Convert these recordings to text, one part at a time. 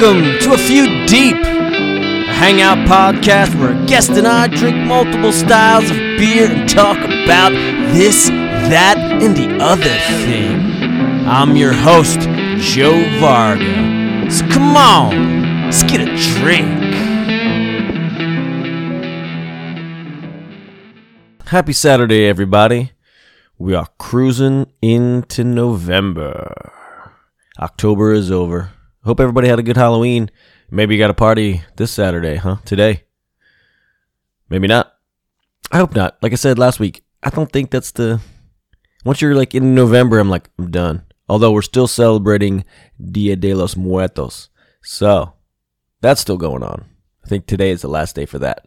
Welcome to A Few Deep, a hangout podcast where a guest and I drink multiple styles of beer and talk about this, that, and the other thing. I'm your host, Joe Varga. So come on, let's get a drink. Happy Saturday, everybody. We are cruising into November. October is over. Hope everybody had a good Halloween. Maybe you got a party this Saturday, huh? Today. Maybe not. I hope not. Like I said last week, I don't think that's the. Once you're like in November, I'm like, I'm done. Although we're still celebrating Dia de los Muertos. So, that's still going on. I think today is the last day for that.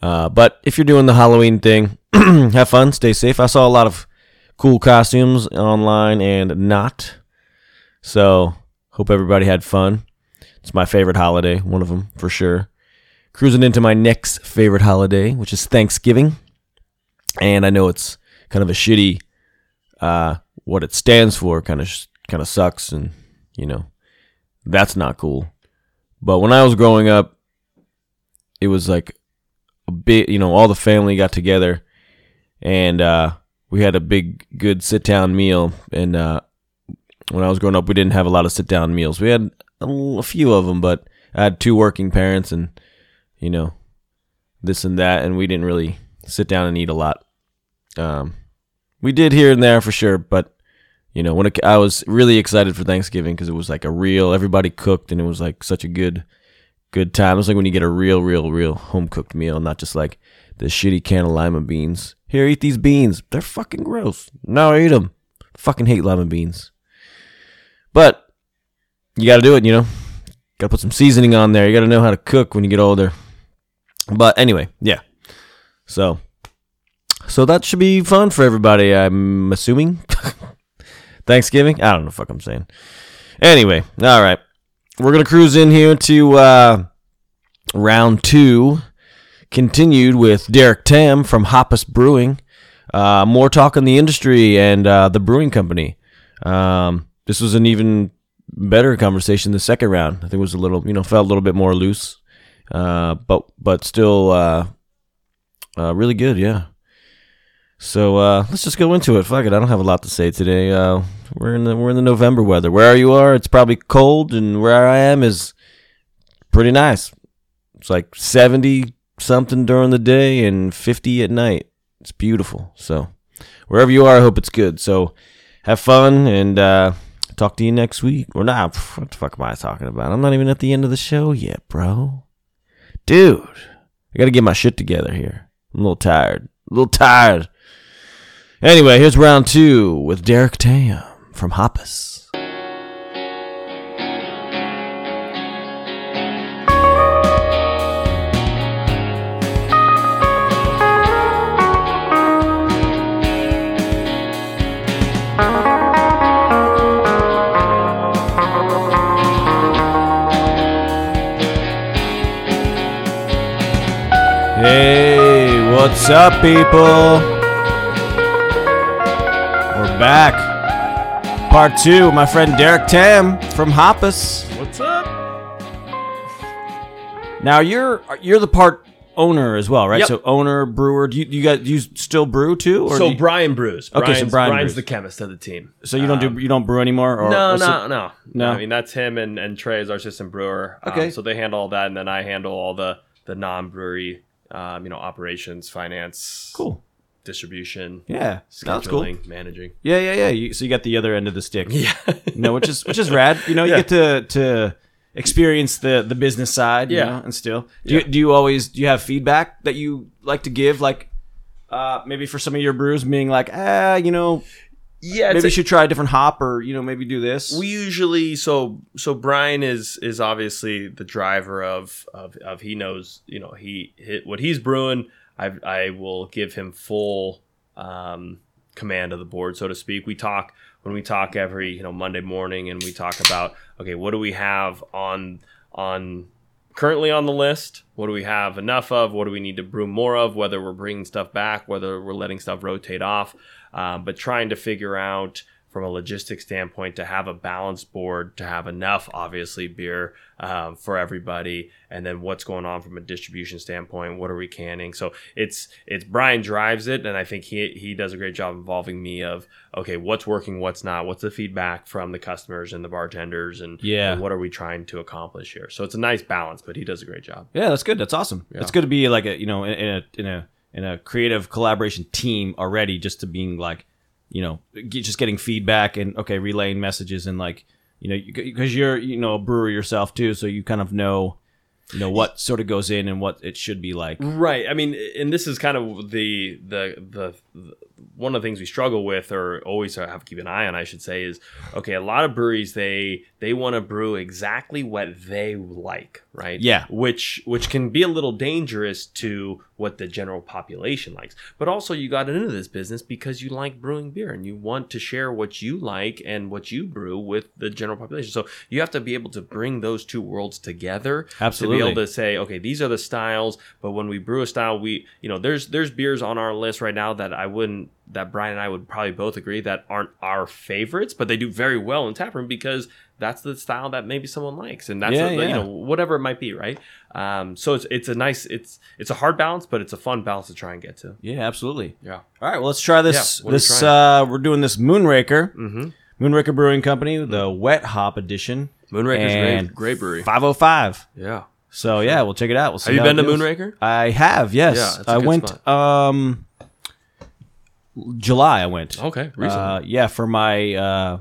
Uh, but if you're doing the Halloween thing, have fun, stay safe. I saw a lot of cool costumes online and not. So, hope everybody had fun. It's my favorite holiday, one of them for sure. Cruising into my next favorite holiday, which is Thanksgiving. And I know it's kind of a shitty uh, what it stands for kind of kind of sucks and you know, that's not cool. But when I was growing up, it was like a bit, you know, all the family got together and uh, we had a big, good sit down meal. And uh, when I was growing up, we didn't have a lot of sit down meals. We had a, few of them, but I had two working parents and, you know, this and that. And we didn't really sit down and eat a lot. Um, we did here and there for sure, but you know, when it, I was really excited for Thanksgiving because it was like a real, everybody cooked and it was like such a good, good time. It was like when you get a real, real, real home cooked meal, not just like the shitty can of lima beans. Here, eat these beans. They're fucking gross. No, eat them. Fucking hate lima beans. But you got to do it, you know. Got to put some seasoning on there. You got to know how to cook when you get older. But anyway, yeah. So, so that should be fun for everybody. I'm assuming. Thanksgiving. I don't know what the fuck I'm saying. Anyway, all right. We're gonna cruise in here to uh, round two. Continued with Derek Tam from Hapas Brewing. Uh, more talk on the industry and uh, the brewing company. Um, this was an even better conversation the second round. I think it was a little, you know, felt a little bit more loose, uh, but but still uh, uh, really good. Yeah. So uh, let's just go into it. Fuck it, I don't have a lot to say today. Uh, we're in the we're in the November weather. Where you are, it's probably cold, and where I am is pretty nice. It's like seventy something during the day and fifty at night. It's beautiful. So wherever you are, I hope it's good. So have fun and uh, talk to you next week. Or not? What the fuck am I talking about? I'm not even at the end of the show yet, bro. Dude, I gotta get my shit together here. I'm a little tired. A little tired. Anyway, here's round two with Derek Tam from Hapas. What's up, people? We're back. Part two, my friend Derek Tam from Hapas. What's up? Now you're you're the part owner as well, right? Yep. So owner, brewer. Do you, you guys do you still brew too? Or So you- Brian brews. Okay, so Brian's, Brian Brian's brews. the chemist of the team. so you don't do you don't brew anymore? Or, no, or so- no, no, No? I mean that's him and, and Trey is our assistant brewer. Um, Okay. so they handle all that, and then I handle all the the non brewery, um, you know, operations, finance, Cool. distribution, Yeah, that's cool. managing. Yeah, yeah, yeah. You, so you got the other end of the stick. Yeah. no, which is which is rad. You know, you Yeah. get to to experience the the business side. you Yeah. know, and still, do Yeah. you do you always do you have feedback that you like to give, like uh maybe for some of your brews, being like, ah, you know, yeah. maybe you should try a different hop, or you know, maybe do this. we usually so so Brian is is obviously the driver of of, of he knows you know he, he what he's brewing. I I will give him full um, command of the board, so to speak. We talk when we talk every you know Monday morning, and we talk about okay, what do we have on on currently on the list? What do we have enough of? What do we need to brew more of? Whether we're bringing stuff back, whether we're letting stuff rotate off, um, but trying to figure out from a logistics standpoint to have a balanced board to have enough obviously beer um, for everybody and then what's going on from a distribution standpoint what are we canning so it's it's brian drives it and i think he he does a great job involving me of okay what's working what's not what's the feedback from the customers and the bartenders and, Yeah. and what are we trying to accomplish here so it's a nice balance but he does a great job Yeah, that's good. That's awesome. It's good to be like a you know in, in a in a a creative collaboration team already, just to being like you know just getting feedback and okay relaying messages and like you know because you're you know a brewer yourself too, so you kind of know you know what sort of goes in and what it should be like. Right. I mean, and this is kind of the the, the one of the things we struggle with, or always have to keep an eye on, I should say, is okay. A lot of breweries they they want to brew exactly what they like, right? Yeah. Which which can be a little dangerous to what the general population likes. But also, you got into this business because you like brewing beer and you want to share what you like and what you brew with the general population. So you have to be able to bring those two worlds together absolutely to be able to say, okay, these are the styles. But when we brew a style, we you know there's there's beers on our list right now that I wouldn't that Brian and I would probably both agree that aren't our favorites, but they do very well in taproom because that's the style that maybe someone likes, and that's Yeah, the- yeah. you know whatever it might be, right? Um, so it's it's a nice it's it's a hard balance, but it's a fun balance to try and get to. Yeah, absolutely. Yeah. All right, well let's try this. Yeah, are we this uh, we're doing this Moonraker, Mm-hmm. Moonraker Brewing Company, the Wet Hop Edition, Moonraker's And great, great brewery. five hundred five. Yeah. So yeah, we'll check it out. We'll see Have you been to. Moonraker? I have, yes. Yeah, a I went spot. um July I went. Okay, recently. Uh, yeah, for my uh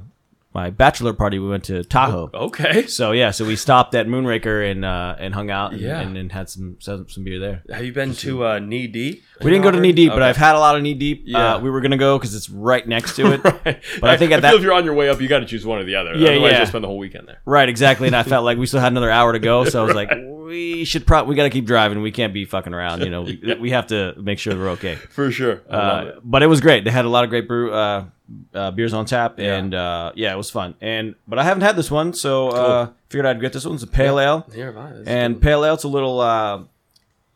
my bachelor party we went to Tahoe. okay. So yeah, so we stopped at Moonraker and uh and hung out and, Yeah. and, then had some some, some beer there. Have you been to uh, Knee Deep? We didn't go to Knee Deep, but I've had a lot of Knee Deep. Yeah. Uh, we were gonna go because it's right next to it. Right. But I think at feel that- if you're on your way up, you got to choose one or the other. Yeah, Otherwise, yeah. you'll spend the whole weekend there. Right, exactly. And I felt like we still had another hour to go, so I was like, we should probably we got to keep driving. We can't be fucking around. You know, we, we have to make sure we're okay. For sure. Uh, it. but it was great. They had a lot of great brew uh, uh, beers on tap, Yeah. and uh, yeah, it was fun. And but I haven't had this one, so uh, figured I'd get this one. It's a pale ale, Here, bye. And good. pale ale. It's a little. Uh,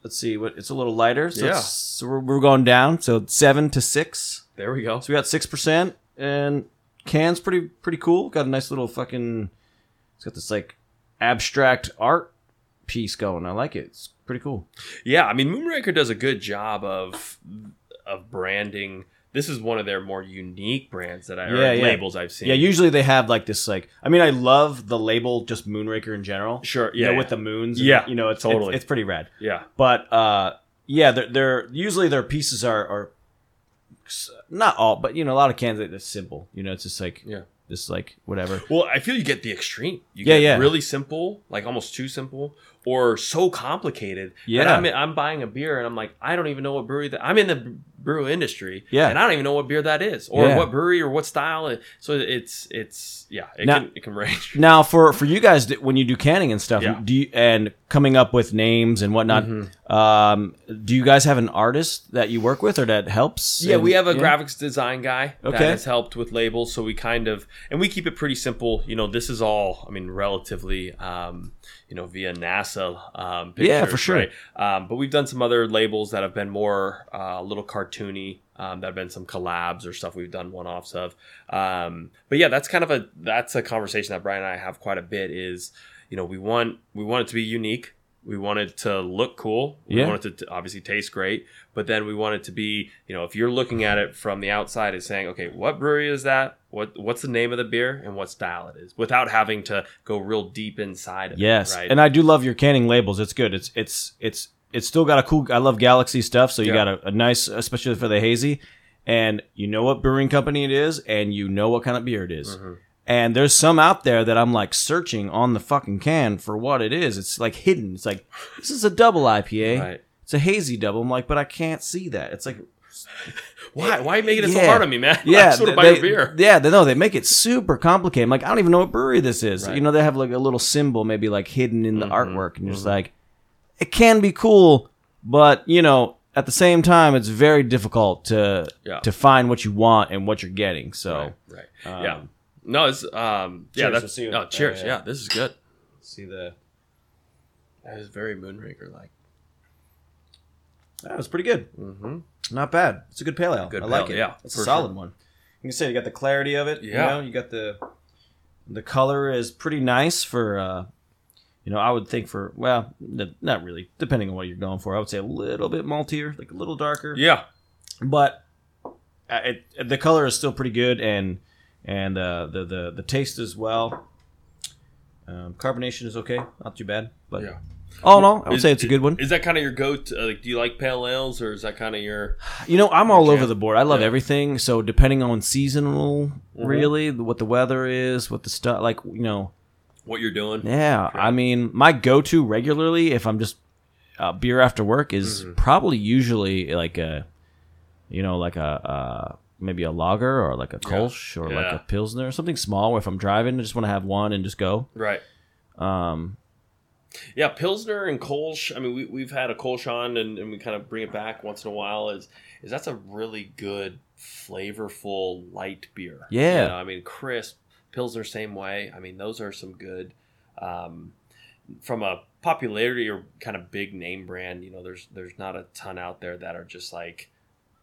let's see, what it's a little lighter. So, Yeah. it's, so we're, we're going down. So seven to six. there we go. So we got six percent, and cans pretty pretty cool. Got a nice little fucking. It's got this like abstract art piece going. I like it. It's pretty cool. Yeah, I mean, Moonraker does a good job of of branding. This is one of their more unique brands that I or Yeah, yeah. labels I've seen. Yeah, usually they have like this like I mean I love the label just Moonraker in general. Sure, You yeah, know, with the moons. and, Yeah, you know it's totally. it's, it's pretty rad. yeah, But uh, yeah, they're, they're usually their pieces are are not all, but you know a lot of cans that are simple. You know, it's just like yeah. just like whatever. Well, I feel you get the extreme. You Yeah, get yeah. really simple, like almost too simple, or so complicated. Yeah. I'm, I'm buying a beer and I'm like, I don't even know what brewery that I'm in the brew industry. Yeah. and I don't even know what beer that is, or Yeah. what brewery or what style. So it's it's yeah, it Now- can it can range. Now for for you guys when you do canning and stuff, Yeah. do you, and coming up with names and whatnot, Mm-hmm. um, do you guys have an artist that you work with or that helps? Yeah, And- we have a yeah? graphics design guy that has helped with labels. So we kind of and we keep it pretty simple. You know, this is all I mean, relatively, um, you know, via NASA. Um, pictures, Yeah, for sure. Right? Um, but we've done some other labels that have been more uh, a little cartoony. Um, that have been some collabs or stuff we've done one offs of. Um, but yeah, that's kind of a that's a conversation that Brian and I have quite a bit. Is you know we want we want it to be unique. We want it to look cool. We Yeah. want it to obviously taste great, but then we want it to be, you know, if you're looking at it from the outside, it's saying, okay, what brewery is that? What what's the name of the beer and what style it is, without having to go real deep inside of Yes, it. Right. and I do love your canning labels. It's good. It's it's it's it's still got a cool. I love Galaxy stuff. So you Yeah. got a, a nice, especially for the hazy, and you know what brewing company it is, and you know what kind of beer it is. Mm-hmm. And there's some out there that I'm like searching on the fucking can for what it is. It's like hidden. It's like this is a double IPA. Right. It's a hazy double. I'm like, but I can't see that. It's like why why are you making it so hard on me, man? Yeah, to buy they, your beer. Yeah, they know they make it super complicated. I'm like, I don't even know what brewery this is. Right. You know, they have like a little symbol maybe like hidden in the Mhm, artwork, and you're just like, it can be cool, but you know, at the same time, it's very difficult to Yeah. to find what you want and what you're getting. So, Right. right. um, yeah. No, it's um yeah, cheers, that's let's see what- oh, cheers. uh, yeah. yeah. this is good. see the That is very Moonraker like. that was pretty good. Mm-hmm. Not bad. It's a good pale ale. Good I like it. yeah, it's a solid sure. one. you can say you got the clarity of it. You Yeah. know, you got the the color is pretty nice for. uh you know, I would think for well, not really. Depending on what you're going for, I would say a little bit maltier, like a little darker. Yeah. but uh, it, the color is still pretty good, and and uh, the the the taste as well. Um, carbonation is okay, not too bad. But Yeah. all in all, I would Is- say it's a good one. Is that kind of your go-to? uh, Like, do you like pale ales, or is that kind of your? You know, I'm all Your over the board. I love Yeah. everything. So depending on seasonal, Mhm. really, what the weather is, what the stuff, like you know, What you're doing? yeah. I mean, my go-to regularly, if I'm just uh, beer after work, is Mhm. probably usually like a, you know, like a uh, maybe a lager or like a Kolsch or like a pilsner, or something small. Where if I'm driving, I just want to have one and just go. Right. Um, Yeah, Pilsner and Kolsch. I mean, we, we've had a Kolsch on, and, and we kind of bring it back once in a while. Is is that's a really good, flavorful light beer. Yeah. You know, I mean, crisp Pilsner same way. I mean, those are some good. Um, from a popularity or kind of big name brand, you know, there's there's not a ton out there that are just like.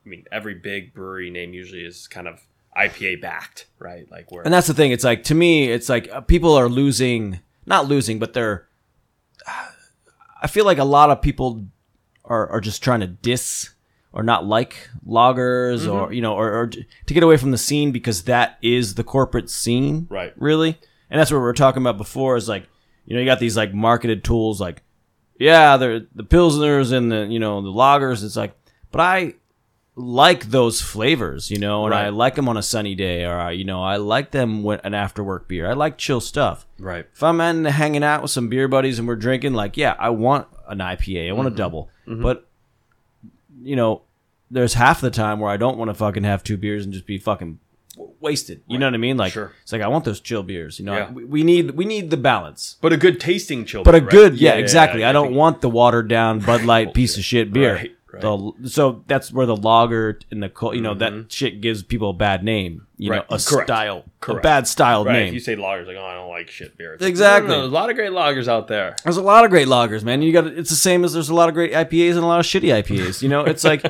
I mean, every big brewery name usually is kind of IPA backed, right? Like where and that's the thing. It's like to me, it's like uh, people are losing, not losing, but they're. I feel like a lot of people are are just trying to diss or not like lagers Mm-hmm. or you know or, or to get away from the scene because that is the corporate scene, Right. Really, and that's what we were talking about before. Is like you know you got these like marketed tools like yeah they're the pilsners and the you know the lagers. It's like but I like those flavors, you know, and I like them on a sunny day, or I, you know, I like them with an after work beer. I like chill stuff. right, If I'm in hanging out with some beer buddies and we're drinking, like, yeah, I want an IPA, I want a double, but you know, there's half the time where I don't want to fucking have two beers and just be fucking wasted. You know what I mean? Like, Sure. it's like I want those chill beers. You know, Yeah. we, we need we need the balance. but a good tasting chill, But a right? good, yeah, exactly. I don't want the watered down Bud Light piece of shit beer. Right, right. The- so that's where the lager and the you know that shit gives people a bad name. You Mm-hmm. Right. know, a Correct. style, a bad styled Right. name. If you say lagers, like, oh, I don't like shit beer. It's like, Exactly. no, no, there's a lot of great lagers out there. There's a lot of great lagers, man. You got it's the same as there's a lot of great IPAs and a lot of shitty IPAs. You know, it's like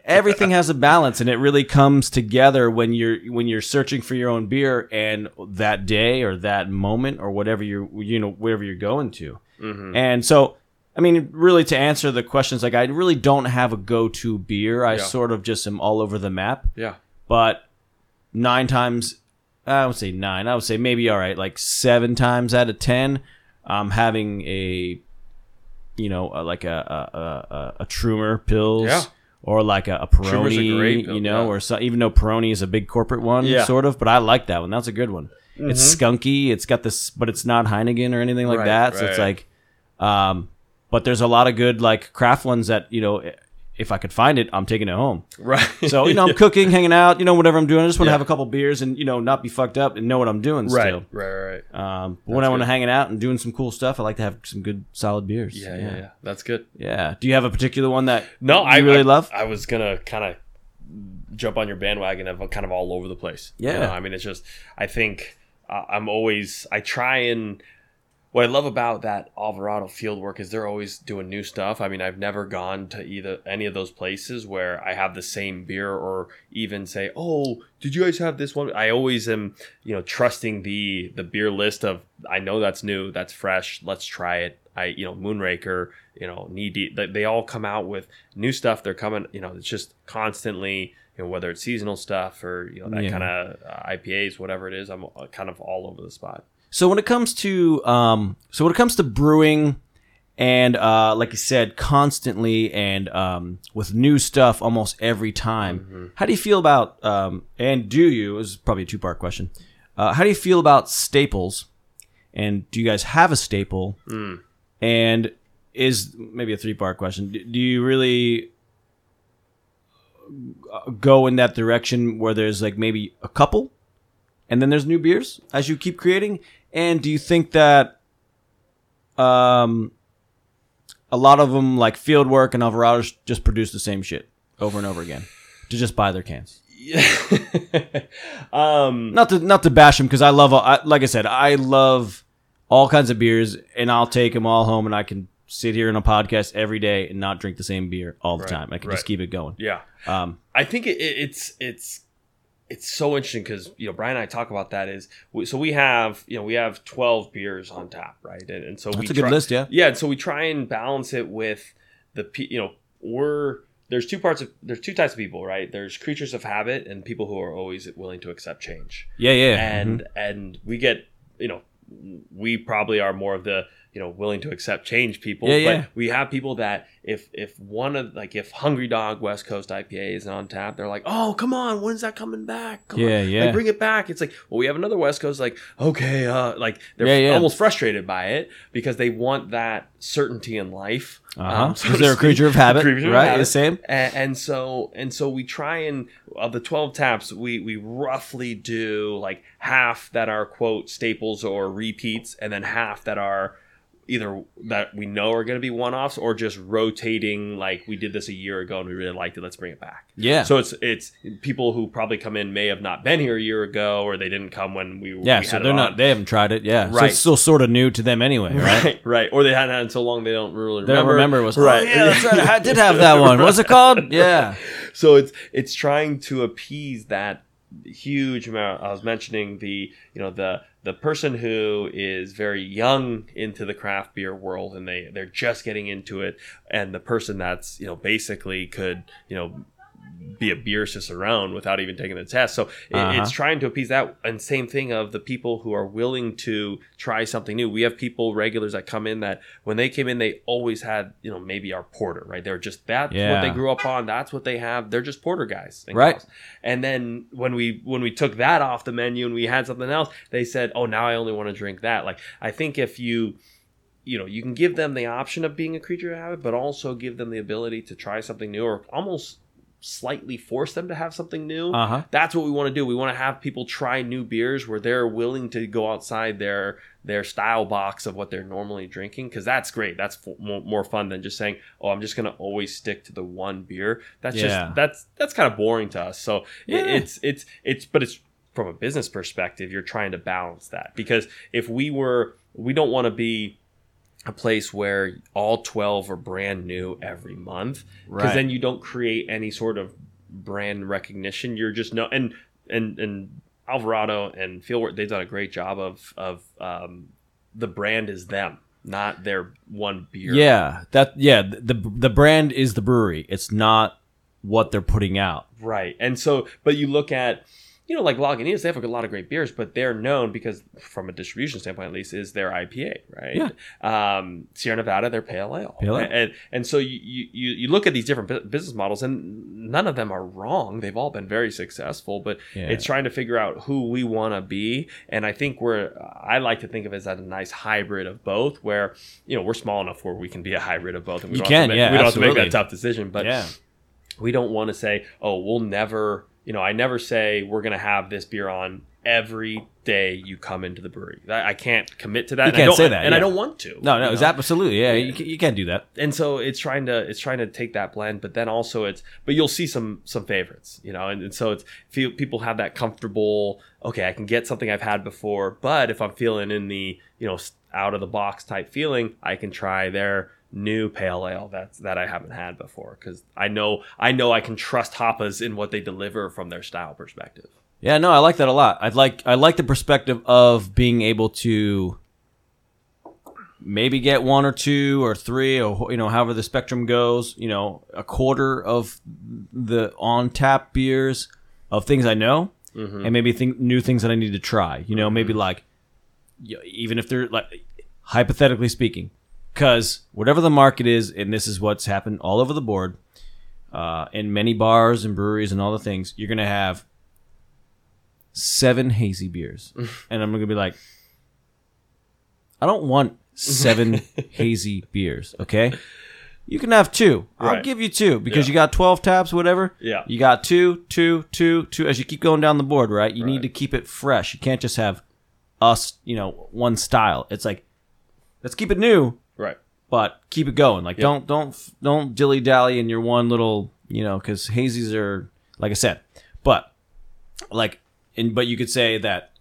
everything has a balance, and it really comes together when you're when you're searching for your own beer and that day or that moment or whatever you're you know wherever you're going to. Mm-hmm. And so, I mean, really to answer the questions, like I really don't have a go-to beer. I Yeah. sort of just am all over the map. Yeah. But nine times, I would say nine. I would say maybe all right, like seven times out of ten, I'm having a, you know, a, like a a, a, a Trumer Pils. Yeah. Or like a, a Trumer's a Peroni, great pill, you know, yeah. or so, even though Peroni is a big corporate one, Yeah. Mm-hmm. sort of, but I like that one. That's a good one. It's skunky. It's got this, but it's not Heineken or anything like Right, that. So it's right. like, um, but there's a lot of good like craft ones that you know, if I could find it, I'm taking it home. Right. So you know, I'm cooking, hanging out, you know, whatever I'm doing. I just want to Yeah. have a couple beers and you know, not be fucked up and know what I'm doing right. still. Right. Right. Um, but when I want to hanging out and doing some cool stuff, I like to have some good solid beers. Yeah, yeah. Yeah. That's good. Yeah. Do you have a particular one that No, you I really I, love? I was gonna kind of jump on your bandwagon of kind of all over the place. You Yeah. know, I mean, it's just I think uh, I'm always I try and what I love about that Alvarado Fieldwork is they're always doing new stuff. I mean, I've never gone to either any of those places where I have the same beer or even say, "Oh, did you guys have this one?" I always am, you know, trusting the the beer list of I know that's new, that's fresh, let's try it. I, you know, Moonraker, you know, Knee Deep, they, they all come out with new stuff. They're coming, you know, it's just constantly, you know, whether it's seasonal stuff or you know that Yeah. kind of uh, IPAs, whatever it is. I'm uh, kind of all over the spot. So when it comes to um, so when it comes to brewing, and uh, like you said, constantly and um, with new stuff almost every time. How do you feel about um, and do you? Is probably a two part question. Uh, how do you feel about staples? And do you guys have a staple? And is maybe a three part question. Do do you really uh, go in that direction where there's like maybe a couple and then there's new beers as you keep creating and do you think that um a lot of them like Fieldwork and Alvarado's just produce the same shit over and over again to just buy their cans um, not to not to bash them because I love I, like I said I love all kinds of beers and I'll take them all home and I can sit here in a podcast every day and not drink the same beer all the Right, time I can right. just keep it going yeah. um I think it, it, it's it's it's so interesting because you know Brian and I talk about that is we, so we have you know we have twelve beers on tap right and, and so That's we a good try- list, yeah. yeah and so we try and balance it with the you know we're there's two parts of there's two types of people right there's creatures of habit and people who are always willing to accept change Yeah, yeah. and Mhm. and we get you know we probably are more of the you know willing to accept change people Yeah, but yeah. we have people that if if one of like if hungry dog west coast ipa is on tap they're like oh come on when's that coming back come Yeah, on. yeah. like, bring it back it's like well we have another west coast like okay uh like they're Yeah, yeah. almost frustrated by it because they want that certainty in life uh-huh. um, so there a creature of habit? Creature of right, habit. the same. And, and so and so we try and of the 12 taps we we roughly do like half that are quote staples or repeats and then half that are either that we know are going to be one-offs or just rotating like we did this a year ago and we really liked it let's bring it back Yeah. so it's it's people who probably come in may have not been here a year ago or they didn't come when we were yeah, we so they're not. They haven't tried it. Yeah, So it's still sort of new to them anyway, right? right right or they hadn't had it so long they don't really They remember remember it was oh, right Oh, yeah, that's right. I did have that one. What's it called? Yeah. so it's it's trying to appease that huge amount. I was mentioning the you know the the person who is very young into the craft beer world and they they're just getting into it. And the person that's you know basically could you know be a beer cicerone without even taking the test. So it, Uh-huh. it's trying to appease that. And same thing of the people who are willing to try something new. We have people regulars that come in that when they came in they always had you know maybe our porter right? They're just that's what they grew up on. That's what they have. They're just porter guys Right. gals. and then when we when we took that off the menu and we had something else they said oh now i only want to drink that. Like i think if you you know you can give them the option of being a creature of habit but also give them the ability to try something new or almost slightly force them to have something new Uh huh. that's what we want to do we want to have people try new beers where they're willing to go outside their their style box of what they're normally drinking because that's great that's f- more, more fun than just saying oh i'm just going to always stick to the one beer that's Yeah. just that's that's kind of boring to us so Yeah. it, it's it's it's but it's from a business perspective you're trying to balance that because if we were we don't want to be a place where all 12 are brand new every month because Right. then you don't create any sort of brand recognition you're just no and and and alvarado and fieldwork they've done a great job of of um, the brand is them not their one beer Yeah, that yeah. The the brand is the brewery. It's not what they're putting out. Right. And so, but you look at, you know, like Lagunitas, they have a lot of great beers, but they're known because, from a distribution standpoint at least, is their IPA, right? Yeah. Um, Sierra Nevada, their pale ale. Pale ale. And and so you, you you look at these different business models, and none of them are wrong. They've all been very successful, but Yeah. it's trying to figure out who we want to be. And I think we're, I like to think of it as a nice hybrid of both, where you know we're small enough where we can be a hybrid of both, and we You don't have can, to make, yeah, we don't have to make that tough decision, but yeah, we don't want to say, oh, we'll never, you know, I never say we're going to have this beer on every day you come into the brewery. I, I can't commit to that. You and I can't don't- say that, and I don't want to. no, no, you it's know? absolutely yeah. You, ca- you can't do that. and so it's trying to it's trying to take that blend, but then also it's but you'll see some some favorites, you know, and, and so it's feel people have that comfortable. Okay, I can get something I've had before, but if I'm feeling in the you know out of the box type feeling, I can try their new pale ale that's that I haven't had before because I know I know I can trust Hapas in what they deliver from their style perspective. Yeah, no, I like that a lot. I like I like the perspective of being able to maybe get one or two or three or you know however the spectrum goes. You know, a quarter of the on tap beers of things I know, mm-hmm. and maybe think new things that I need to try. You know, maybe mm-hmm. like even if they're like hypothetically speaking, because whatever the market is, and this is what's happened all over the board. Uh, in many bars and breweries and all the things, you're gonna have seven hazy beers. and I'm going to be like, I don't want seven hazy beers, okay? You can have two. I'll Right. give you two because Yeah. you got 12 taps, whatever. Yeah. You got two, two, two, two. As you keep going down the board, right? You need Right. to keep it fresh. You can't just have us, you know, one style. It's like, let's keep it new. But keep it going. Like don't don't don't dilly dally in your one little you know because hazies are like I said, but like and but you could say that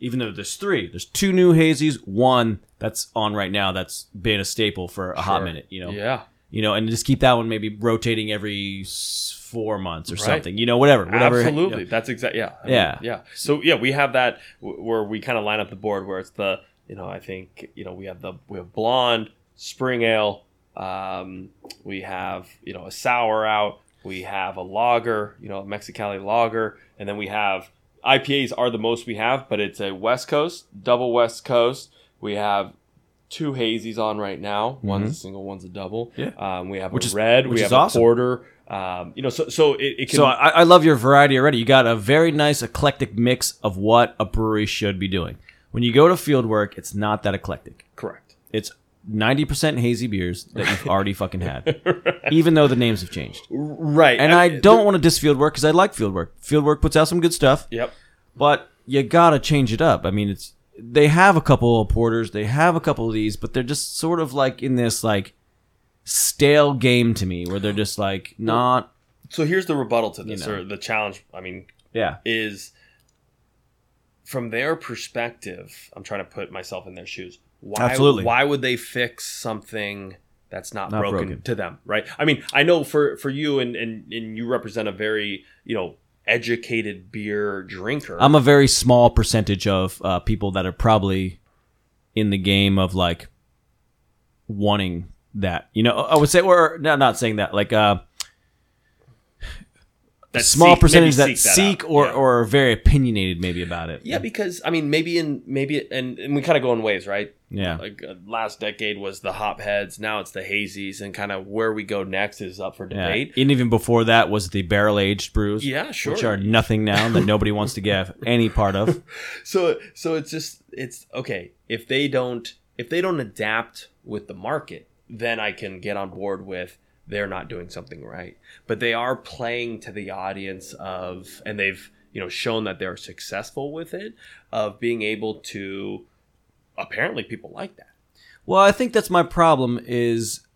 even though there's three, there's two new hazies, one that's on right now that's been a staple for a hot minute. You know, Yeah. you know, and just keep that one maybe rotating every four months or Right. something, you know, whatever, whatever. Absolutely, that's exactly yeah. I Yeah. yeah. So yeah, we have that w- where we kind of line up the board where it's the you know I think you know we have the we have blonde spring ale, um, we have you know a sour out, we have a lager, you know a Mexicali lager, and then we have IPAs are the most we have, but it's a West Coast double West Coast. We have two hazies on right now. One's a single, one's a double. Yeah. Um, we have Which a is- red. we have awesome. a porter. Um, you know, so so it, it can. So I, I love your variety already. You got a very nice eclectic mix of what a brewery should be doing. When you go to Fieldwork, it's not that eclectic. correct. It's ninety percent hazy beers that you've already fucking had, even though the names have changed. Right. And I don't want to diss Fieldwork because I like Fieldwork. Field work puts out some good stuff, Yep. but you gotta change it up. I mean, it's they have a couple of porters, they have a couple of these, but they're just sort of like in this like stale game to me, where they're just like not. So here's the rebuttal to this, know. or the challenge. I mean, Yeah, is from their perspective. I'm trying to put myself in their shoes. Why, Absolutely. Why would they fix something that's not, Not broken, broken. to them? Right. I mean, I know for for you and and and you represent a very you know educated beer drinker. I'm a very small percentage of uh, people that are probably in the game of like wanting that. You know, I would say, or no, not saying that. Like uh, that small seek- percentage that seek seek, or Yeah. or are very opinionated maybe about it. Yeah, because I mean, maybe in maybe and, and we kind of go in waves, right? Yeah. Like uh, last decade was the hopheads, now it's the hazies, and kind of where we go next is up for Yeah. debate. And even before that was the barrel aged brews. Yeah, sure. Which are nothing now that nobody wants to get any part of. so so it's just it's okay if they don't if they don't adapt with the market, then I can get on board with they're not doing something right. But they are playing to the audience of, and they've you know shown that they're successful with it of being able to. Apparently, people like that. Well, I think that's my problem is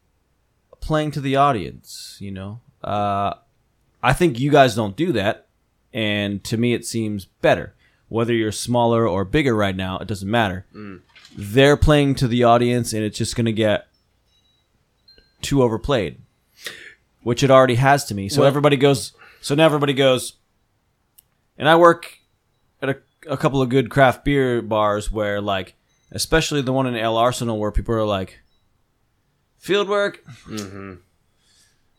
playing to the audience, you know. Uh, I think you guys don't do that, and to me it seems better. Whether you're smaller or bigger right now, it doesn't matter. They're playing to the audience, and it's just going to get too overplayed, which it already has to me. So Well- everybody goes. So now everybody goes. And I work at a, a couple of good craft beer bars where, like, especially the one in El Arsenal, where people are like, Fieldwork. Mm-hmm.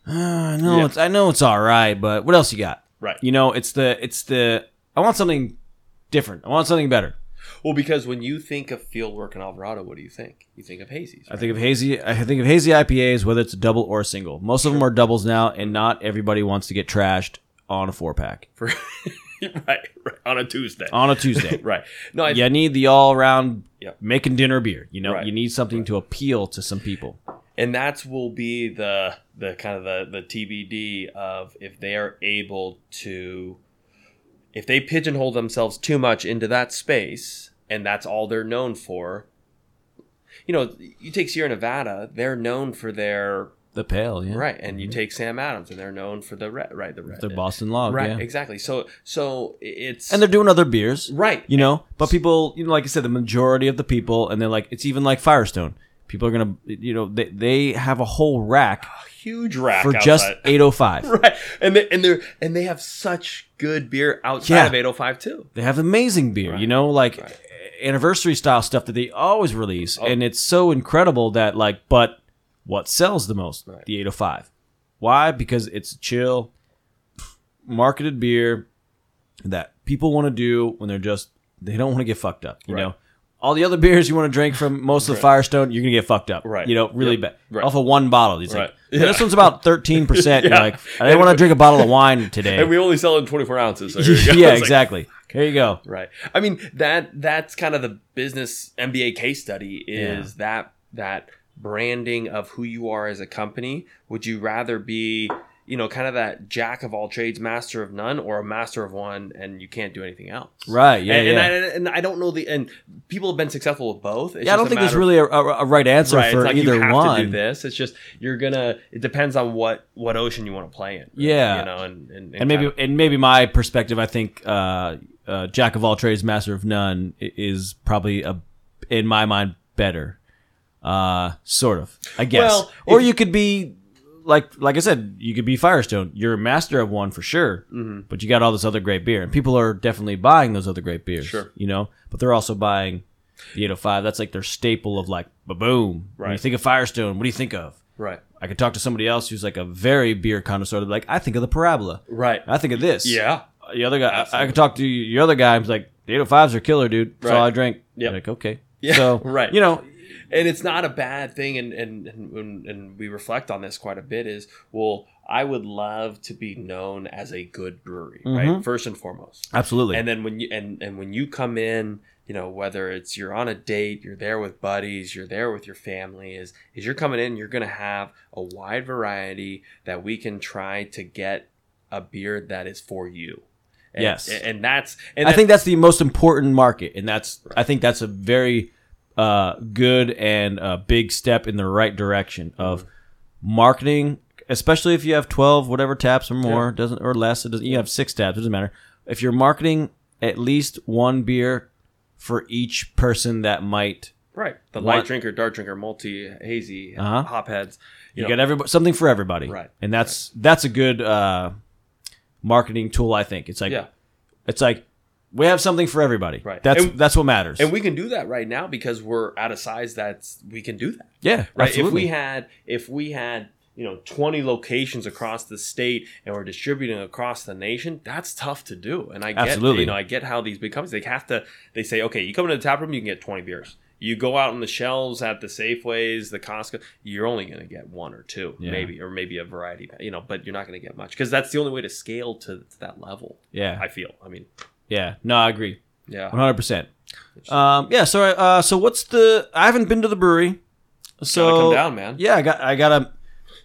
Uh, no, Yeah. it's I know it's all right, but what else you got? Right. You know, it's the it's the I want something different. I want something better. Well, because when you think of fieldwork in Alvarado, what do you think? You think of hazies. I think of hazy. I think of hazy IPAs, whether it's a double or a single. Most of them are doubles now, and not everybody wants to get trashed on a four pack For, right, right, on a Tuesday. on a Tuesday. right. No, I, you need the all around Yep. making dinner beer. You know, Right. you need something to appeal to some people. and that's will be the the kind of the the TBD of if they are able to if they pigeonhole themselves too much into that space and that's all they're known for. You know, you take Sierra Nevada, they're known for their The pale, yeah, right, and you take Sam Adams, and they're known for the red, right, the red, the Boston log, right, yeah. exactly. So, so it's and they're doing other beers, right, you know. But people, you know, like I said, the majority of the people, and they're like, it's even like Firestone. People are gonna, you know, they they have a whole rack huge rack for just eight oh five. right, and they and they and they have such good beer outside Yeah. of 805 too. They have amazing beer, you know, like Right. Anniversary style stuff that they always release, Oh. and it's so incredible that like, but what sells the most? Right. The 805. Why? Because it's a chill, marketed beer that people want to do when they're just they don't want to get fucked up. You Right. know, all the other beers you want to drink from most of the Firestone, you're gonna get fucked up. Right. You know, really Yep. bad. Right. Off of one bottle, it's Right. like "Yeah, this one's about thirteen percent. You're like, I didn't want to drink a bottle of wine today. And we only sell it in 24 ounces. So here you go. yeah, It's like, exactly. Here you go. right. I mean that that's kind of the business MBA case study is that that branding of who you are as a company. Would you rather be you know, kind of that jack of all trades, master of none, or a master of one, and you can't do anything else. Right, yeah, and, yeah. And, I, and I don't know the and people have been successful with both. It's Yeah, I don't think there's really a, a, right answer right. for it's like either you have one. to do this. It's just you're gonna. It depends on what what ocean you want to play in. Yeah. you know, and and, and maybe of- and maybe my perspective, I think uh, uh, jack of all trades, master of none is probably a in my mind better. Uh, sort of, I guess. Well, or if- you could be like like I said, you could be Firestone. You're a master of one for sure, Mm-hmm. but you got all this other great beer, and people are definitely buying those other great beers. Sure. you know, but they're also buying the 805. That's like their staple of like ba boom. When you Right. think of Firestone, what do you think of? Right. I could talk to somebody else who's like a very beer connoisseur. They're like, I think of the Parabola. Right. I think of this. Yeah. The other guy, I, I could talk to your other guy. Who's like, the 805s are killer, dude. That's all Right. I drink. Yep. Like, okay. Yeah, So, right. You know, and it's not a bad thing and and, and and we reflect on this quite a bit is well i would love to be known as a good brewery Mhm. right first and foremost absolutely. and then when you and and when you come in you know whether it's you're on a date you're there with buddies you're there with your family is is you're coming in you're going to have a wide variety that we can try to get a beer that is for you and, Yes. and that's and I think that's the most important market, and that's I think that's a very uh, good and uh, big step in the right direction of marketing, especially if you have twelve whatever taps or more, doesn't or less. It doesn't. You have six taps, it doesn't matter. If you're marketing at least one beer for each person that might, right the want- light drinker dark drinker multi hazy Uh-huh. hop heads you, know, get everybody something for everybody, Right. And that's that's a good uh, marketing tool. I think it's like yeah it's like we have something for everybody. Right. That's And- that's what matters. and we can do that right now because we're at a size that's we can do that yeah, right absolutely. if we had if we had you know 20 locations across the state and we're distributing across the nation that's tough to do and i get Absolutely. you know i get how these big companies they have to they say okay you come into the tap room you can get 20 beers you go out on the shelves at the Safeways, the Costco, you're only going to get one or two, Yeah. maybe, or maybe a variety, you know, but you're not going to get much because that's the only way to scale to, to that level. yeah, I feel. I mean, yeah. No, I agree. yeah. One hundred percent. Um, yeah. So, uh, so what's the? I haven't been to the brewery, so Gotta come down, man. yeah, I got, I gotta,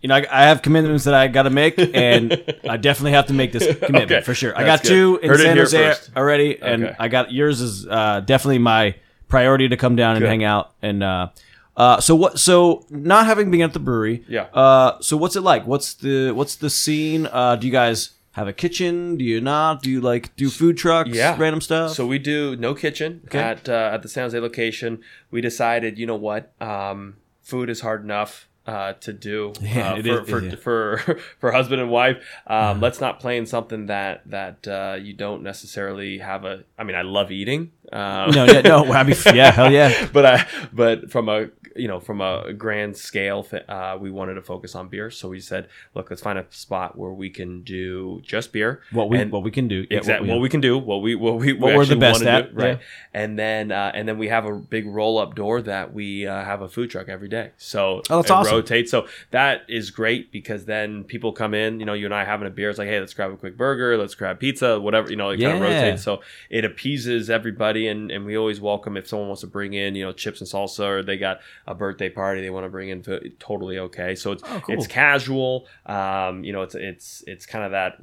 you know, I, I have commitments that I got to make, and I definitely have to make this commitment Okay. for sure. I That's got two good. in Heard it San here Jose first. already, and Okay. I got yours is uh, definitely my priority to come down and Good. hang out. And uh, uh, so what? So not having been at the brewery, Yeah. Uh, so what's it like? What's the what's the scene? Uh, do you guys have a kitchen? Do you not? Do you like do food trucks? Yeah. random stuff. So we do no kitchen Okay. at uh, at the San Jose location. We decided, you know what, um, food is hard enough uh, to do Yeah, uh, it for, is- for, yeah. for for husband and wife. Um, Let's not play in something that that uh, you don't necessarily have a. I mean, I love eating. Um, no, yeah, no. I mean, yeah, hell yeah. but I but from a you know from a grand scale, uh, we wanted to focus on beer. So we said, look, let's find a spot where we can do just beer. What we And- what we can do? Yeah, exactly what what we- can do, what we what we What we we're the best at, do, right? yeah. And then uh, and then we have a big roll up door that we uh, have a food truck every day. So Oh, that's it awesome. rotates. So that is great because then people come in. You know, you and I having a beer. It's like, hey, let's grab a quick burger, let's grab pizza, whatever. You know, it kind of Yeah. rotates. So it appeases everybody, and and we always welcome if someone wants to bring in you know chips and salsa or they got a birthday party they want to bring in food. Totally okay. So it's Oh, cool. it's casual. Um, you know, it's it's it's kind of that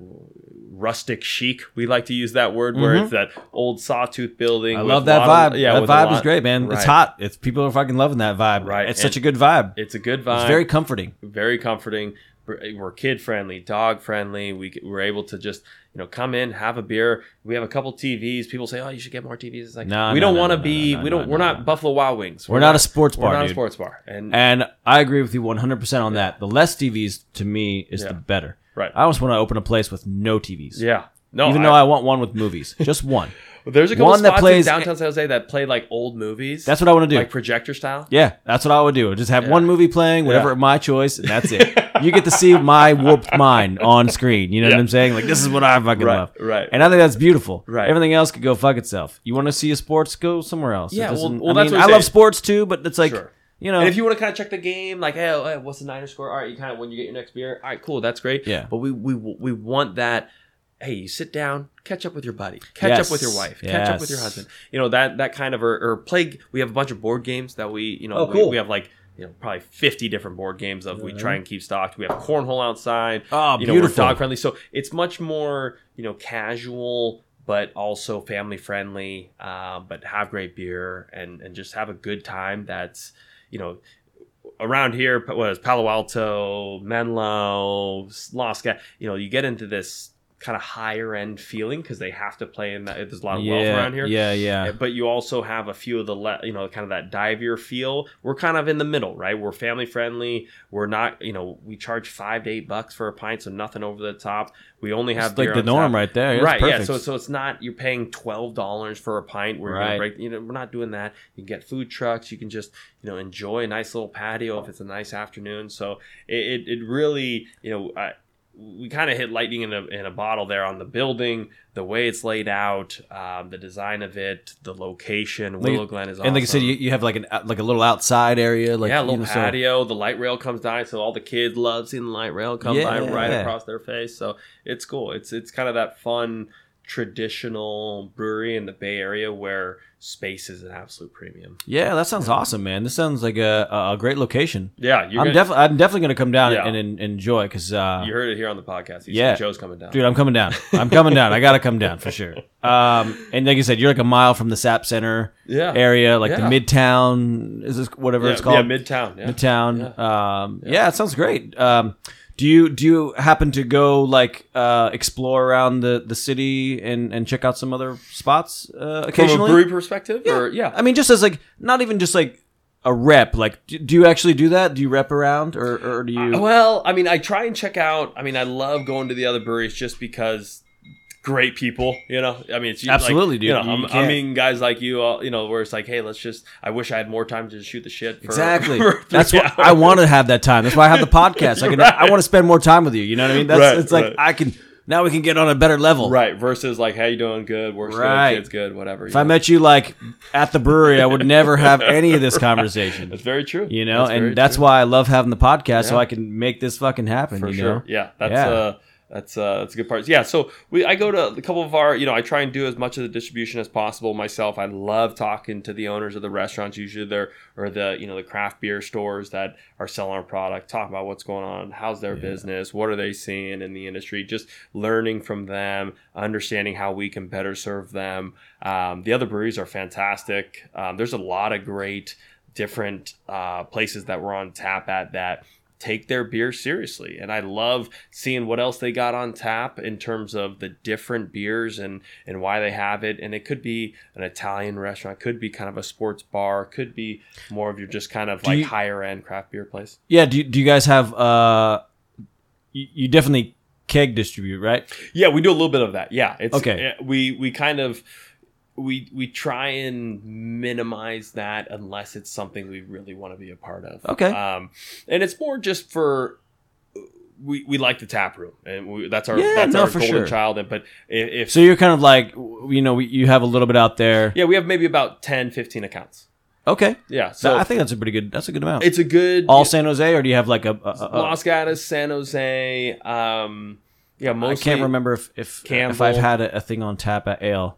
rustic chic. We like to use that word where Mhm. it's that old sawtooth building. I love that vibe. of- yeah, that vibe is great, man. It's hot. It's people are fucking loving that vibe. Right. It's And- such a good vibe. It's a good vibe. It's very comforting. very comforting. We're kid friendly, dog friendly. We we're able to just you know come in, have a beer. We have a couple TVs. People say, "Oh, you should get more TVs." It's like No, we no, don't no, want to no, be. we don't. we're no, not no. Buffalo Wild Wings. We're not a sports bar. We're not dude. a sports bar. And, And I agree with you 100% on that. The less TVs to me is Yeah. the better. Right. I almost want to open a place with no TVs. yeah, no. Even though I want one with movies. Just one. there's a couple one that plays- in downtown San Jose that play like old movies. That's what I want to do. like projector style. yeah, that's what I would do. Just have Yeah. one movie playing, whatever Yeah. my choice, and that's it. you get to see my warped mind on screen. You know what I'm saying? Like this is what I fucking Right, love. right. And I think that's beautiful. Right. Everything else could go fuck itself. You want to see a sports? Go somewhere else. Yeah, well- well, I mean, I love sports too, but it's like Sure. you know. And if you want to kind of check the game, like, hey, hey, what's the Niners score? All right, you kind of when you get your next beer, all right, cool, that's great. Yeah. But we we we want that. Hey, you sit down, catch up with your buddy, catch Yes. up with your wife, catch up with your husband. You know that that kind of or, or play. We have a bunch of board games that we you know Oh, we- cool. we, have like. You know, probably fifty different board games of we try and keep stocked. We have cornhole outside. Oh, you know, beautiful. we're dog friendly, so it's much more you know casual, but also family friendly. Um, but have great beer and and just have a good time. That's you know around here was Palo Alto, Menlo, Los Ga- you know, you get into this kind of higher end feeling because they have to play in that. There's a lot of wealth around here. yeah, yeah. But you also have a few of the, le- you know, kind of that divier feel. We're kind of in the middle, right? We're family friendly. We're not, you know, we charge five to eight bucks for a pint, so nothing over the top. We only have like the norm tap. right there. It's right, yeah. So, so it's not you're paying twelve dollars for a pint. We're Right. break. You know, we're not doing that. You can get food trucks. You can just you know enjoy a nice little patio if it's a nice afternoon. So it it, it really you know. I, we kind of hit lightning in a, in a bottle there on the building, the way it's laid out, um, the design of it, the location. Like- Willow Glen is awesome. and like I said, you, you have like an like a little outside area, like yeah, a you little know, so- patio. the light rail comes down, so all the kids love seeing the light rail come by right Yeah. across their face. So it's cool. It's it's kind of that fun traditional brewery in the Bay Area where space is an absolute premium. yeah, that sounds awesome, man. This sounds like a, a great location. Yeah, I'm gonna, definitely I'm definitely gonna come down Yeah. and, and enjoy because uh, you heard it here on the podcast. You Yeah. Joe's coming down. dude, I'm coming down. I'm coming down. I gotta come down for sure. Um, and like you said, you're like a mile from the SAP Center yeah, area, like Yeah. the Midtown. Is this whatever yeah, it's called? Yeah, Midtown. Yeah. Midtown. Um, yeah. it sounds great. Um, do you do you happen to go like uh, explore around the, the city and, and check out some other spots uh, From a occasionally? brewery perspective, or yeah, I mean, just as like not even just like a rep. Like, do, do you actually do that? Do you rep around, or, or do you? Well, I mean, I try and check out. I mean, I love going to the other breweries just because great people. You know, I mean, it's Absolutely, like, dude. You know, You I'm- I mean, guys like you, all, you know, where it's like, hey, let's just. I wish I had more time to shoot the shit. For, Exactly. for That's what hours. I want to have that time. That's why I have the podcast. I can. I want to spend more time with you. You know what I mean? That's. Right, it's like right. I can. Now we can get on a better level. Right. Versus like, how you doing? Good. Work's Right. good. Kids good. Whatever. If I met you like at the brewery, I would never have any of this conversation. that's very true. You know, very and that's true. why I love having the podcast, so I can make this fucking happen. for you sure. know? Yeah, that's Yeah. uh that's uh that's a good part. Yeah, so we I go to a couple of our, you know, I try and do as much of the distribution as possible myself. I love talking to the owners of the restaurants, usually they're or the you know the craft beer stores that are selling our product, talk about what's going on, how's their business, what are they seeing in the industry, just learning from them, understanding how we can better serve them. Um, the other breweries are fantastic. Um, there's a lot of great different uh, places that we're on tap at that take their beer seriously and i love seeing what else they got on tap in terms of the different beers and and why they have it and it could be an italian restaurant could be kind of a sports bar could be more of your just kind of Do like you- higher end craft beer place Yeah. Do you, Do you guys have? uh you, you definitely keg distribute, right? yeah we do a little bit of that yeah it's Okay. eh, we we kind of we we try and minimize that unless it's something we really want to be a part of Okay. um and it's more just for we, we like the tap room and we, that's our Yeah, that's no, our for golden sure. child and but if, if So you're kind of like, you know, we- you have a little bit out there. yeah we have maybe about 10 15 accounts Okay. yeah So so I think that's a pretty good. That's a good amount. it's a good All San Jose, or do you have like a? a, a- Los Gatos San Jose um yeah most I can't remember if if, if I've had a, a thing on tap at Ale.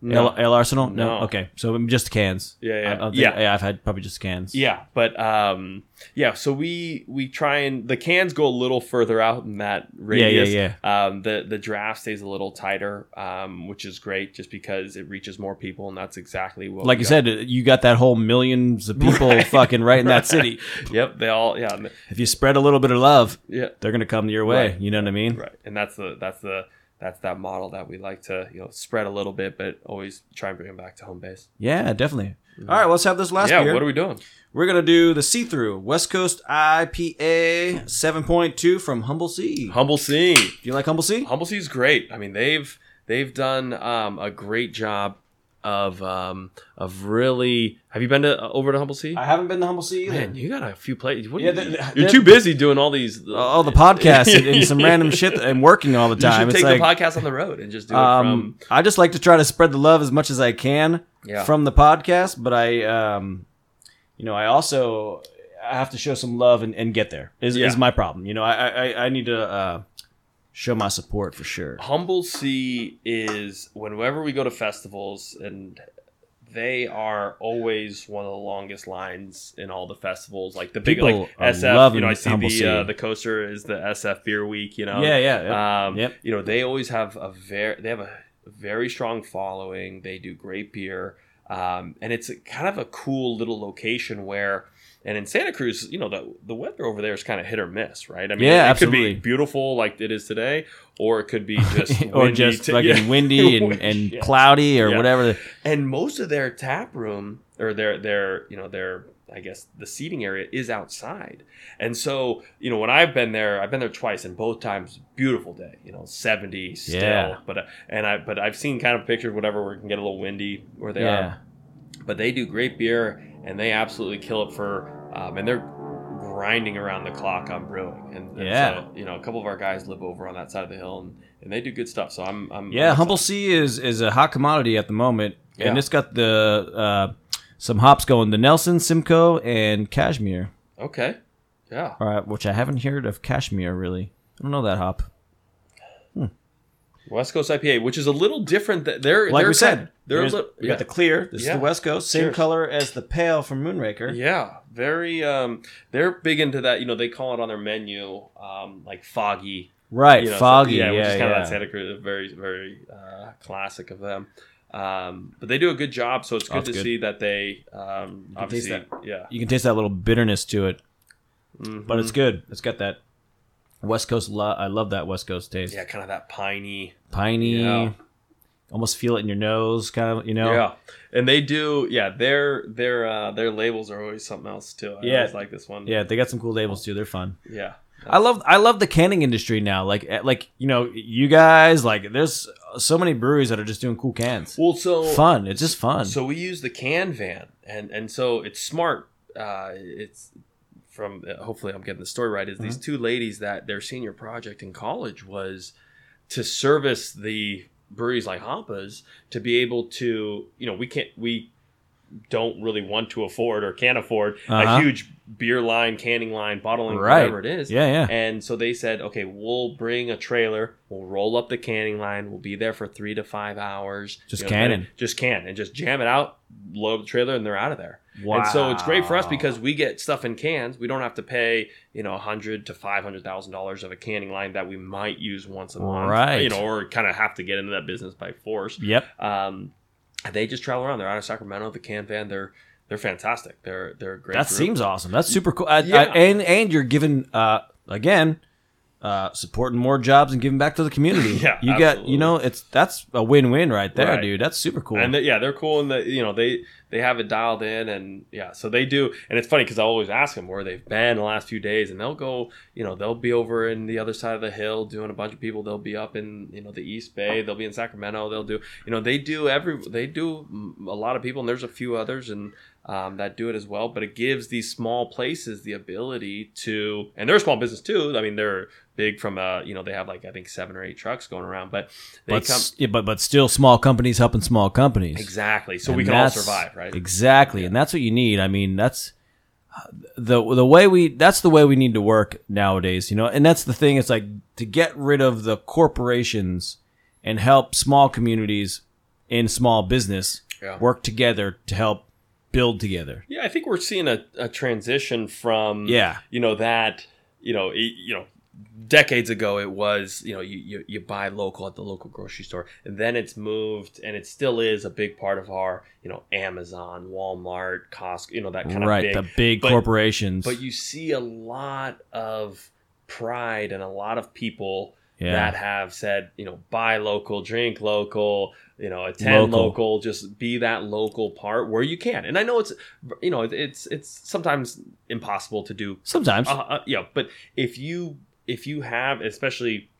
No. Ale, Ale Arsenal? No. Okay, so just cans. Yeah, yeah. I, I think- Yeah. yeah. I've had probably just cans. Yeah, but um, yeah. So we we try and the cans go a little further out in that radius. yeah, Um, the the draft stays a little tighter, um, which is great, just because it reaches more people, and that's exactly what. Like you got. said, you got that whole millions of people Right. fucking right in that city. Yep, they all yeah If you spread a little bit of love, yeah they're gonna come your way. Right. You know what I mean? right, and that's the that's the that's that model that we like to you know spread a little bit, but always try and bring them back to home base. Yeah, definitely. All right, let's have this last yeah, beer. what are we doing? We're gonna do the see through West Coast IPA seven point two from Humble Sea. Humble Sea. Do you like Humble Sea? Humble Sea is great. I mean, they've they've done um, a great job of um, of really. Have you been to uh, over to Humble Sea? I haven't been to Humble Sea either. Man, you got a few places. What Yeah, yeah, you, the- you're the- too busy doing all these. all the podcasts and, and some random shit and working all the you time. should It's take like the podcast on the road and just do it um, from. I just like to try to spread the love as much as I can Yeah. from the podcast, but I, um, you know, I also I have to show some love and, and get there. Is Yeah. is my problem? You know, I I, I need to uh, show my support for sure. Humble Sea is whenever we go to festivals and. They are always one of the longest lines in all the festivals. Like the big People like SF, you know, I see Humble the uh, the coaster is the SF Beer Week. You know, Yeah, yeah, yeah. Um, Yep. You know, they always have a very they have a very strong following. They do great beer, um, and it's a, kind of a cool little location where And in Santa Cruz, you know, the the weather over there is kind of hit or miss, right? I mean, Yeah, it, it could be beautiful like it is today, or it could be just or windy just fucking yeah. windy and, and Yeah. cloudy or Yeah. whatever. And most of their tap room or their their you know their I guess the seating area is outside. And so, you know, when I've been there, I've been there twice and both times beautiful day, you know, 70 still. Yeah. But uh, and I but I've seen kind of pictures whatever where it can get a little windy where they Yeah. are. But they do great beer and they absolutely kill it for um, and they're grinding around the clock on brewing. And, and Yeah. so, you know, a couple of our guys live over on that side of the hill and, and they do good stuff. So I'm I'm Yeah, I'm Humble Sea is is a hot commodity at the moment, and it's got the uh, some hops going. The Nelson, Simcoe, and Cashmere. Okay. Yeah. All right, which I haven't heard of Cashmere really. I don't know that hop. West Coast IPA, which is a little different. Th- they're Like they're we said, they're little, we yeah, got the clear. This Yeah. is the West Coast, same Cheers. color as the pale from Moonraker. yeah, very. Um, they're big into that. You know, they call it on their menu, um, like foggy. Right, You know, so- foggy. yeah, yeah, which is kind of that Santa Cruz, very very uh, classic of them. Um, but they do a good job, so it's Oh, good it's to good. see that they um, obviously, taste yeah. You can taste that little bitterness to it, Mhm. but it's good. It's got that West Coast. Lo- I love that West Coast taste. yeah, kind of that piney. Piney. Yeah. Almost feel it in your nose, kind of. You know. Yeah, and they do. Yeah, their their uh, their labels are always something else too. I Yeah. always like this one. Yeah, they got some cool labels too. They're fun. yeah. I love I love the canning industry now. Like eh, like you know you guys like there's so many breweries that are just doing cool cans. Well, so Fun. It's just fun. So we use the can van, and and so it's smart. Uh, it's from uh, hopefully I'm getting the story right. Is these Mm-hmm. two ladies that their senior project in college was to service the breweries like Hapas to be able to you know we can't we don't really want to afford or can't afford Uh-huh. a huge beer line, canning line, bottling, Right. whatever it is. yeah, yeah. And so they said, okay, we'll bring a trailer, we'll roll up the canning line, we'll be there for three to five hours. Just you know, canning. Just can and just jam it out, load the trailer, and they're out of there. And so it's great for us because we get stuff in cans. We don't have to pay, you know, a hundred to five hundred thousand dollars of a canning line that we might use once a month. Right. You know, or kind of have to get into that business by force. Yep. Um, they just travel around. They're out of Sacramento, the can van. They're they're fantastic. They're they're great. That group. seems awesome. That's super cool. I, Yeah. I, and and you're giving uh again uh supporting more jobs and giving back to the community. Yeah, you got you know it's that's a win-win right there, Right. dude. That's super cool. And they, yeah, they're cool, and the, you know they they have it dialed in, and yeah, so they do. And it's funny because I always ask them where they've been the last few days, and they'll go, you know, they'll be over in the other side of the hill doing a bunch of people. They'll be up in you know the East Bay. They'll be in Sacramento. They'll do, you know, they do every they do a lot of people, and there's a few others, and um, that do it as well. But it gives these small places the ability to, and they're a small business too. I mean, they're big from a you know, they have like I think seven or eight trucks going around, but they but, come yeah, but but still small companies helping small companies. exactly, so And we can all survive, right? Exactly, and that's what you need. I mean, that's the the way we that's the way we need to work nowadays. You know, and that's the thing. It's like to get rid of the corporations and help small communities in small business Yeah. work together to help build together. Yeah, I think we're seeing a, a transition from Yeah. you know that you know you know decades ago it was you know you, you you buy local at the local grocery store and then it's moved and it still is a big part of our you know Amazon, Walmart, Costco, you know that kind right, of right the big but- corporations. but you see a lot of pride and a lot of people Yeah. that have said, you know, buy local, drink local, you know, attend Local. local. just be that local part where you can. And I know it's, you know, it's it's sometimes impossible to do. Sometimes. Uh, uh, yeah, but if you if you have, especially.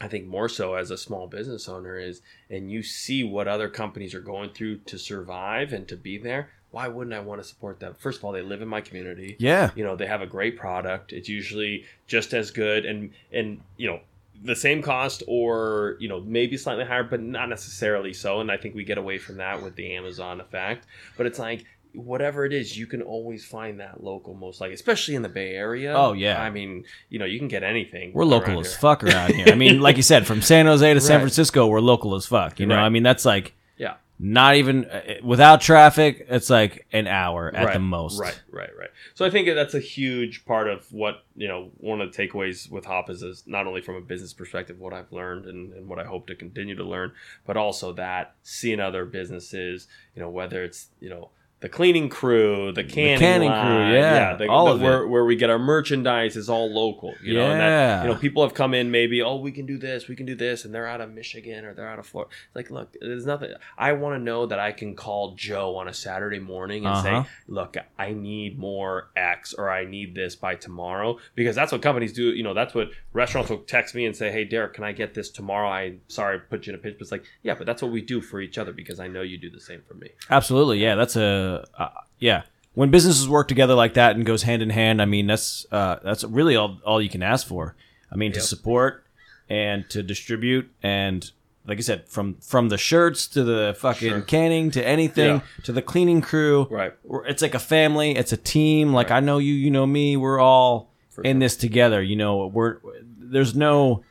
I think more so as a small business owner is, and you see what other companies are going through to survive and to be there. Why wouldn't I want to support them? First of all, they live in my community yeah. you know they have a great product it's usually just as good and and you know the same cost or you know maybe slightly higher but not necessarily so and i think we get away from that with the amazon effect but it's like whatever it is you can always find that local most like especially in the bay area Oh, yeah. i mean you know you can get anything We're local as here. fuck around here. I mean, like you said, from San Jose to San Francisco, we're local as fuck. You know, Right. I mean, that's like yeah not even uh, without traffic. It's like an hour at right, the most. Right, right, right. So I think that's a huge part of what you know. One of the takeaways with Hapas, is not only from a business perspective, what I've learned and, and what I hope to continue to learn, but also that seeing other businesses, you know, whether it's you know the cleaning crew, the canning, canning line, crew, yeah, the, all the- of it. where, where we get our merchandise is all local. You know, and that, Yeah. you know, people have come in maybe, oh, we can do this, we can do this, and they're out of Michigan or they're out of Florida. It's like, look, there's nothing. I want to know that I can call Joe on a Saturday morning and Uh-huh. say, look, I need more X or I need this by tomorrow because that's what companies do. You know, that's what restaurants will text me and say, hey, Derek, can I get this tomorrow? I sorry, I put you in a pinch, but it's like, yeah, but that's what we do for each other because I know you do the same for me. Absolutely, yeah. That's a uh, yeah. When businesses work together like that and goes hand in hand, I mean that's uh, that's really all all you can ask for. I mean to support and to distribute and like I said, from from the shirts to the fucking Sure. canning to anything Yeah. to the cleaning crew. Right. It's like a family. It's a team. Like I know you, you know me. We're all For in sure. this together. You know, we're there's no,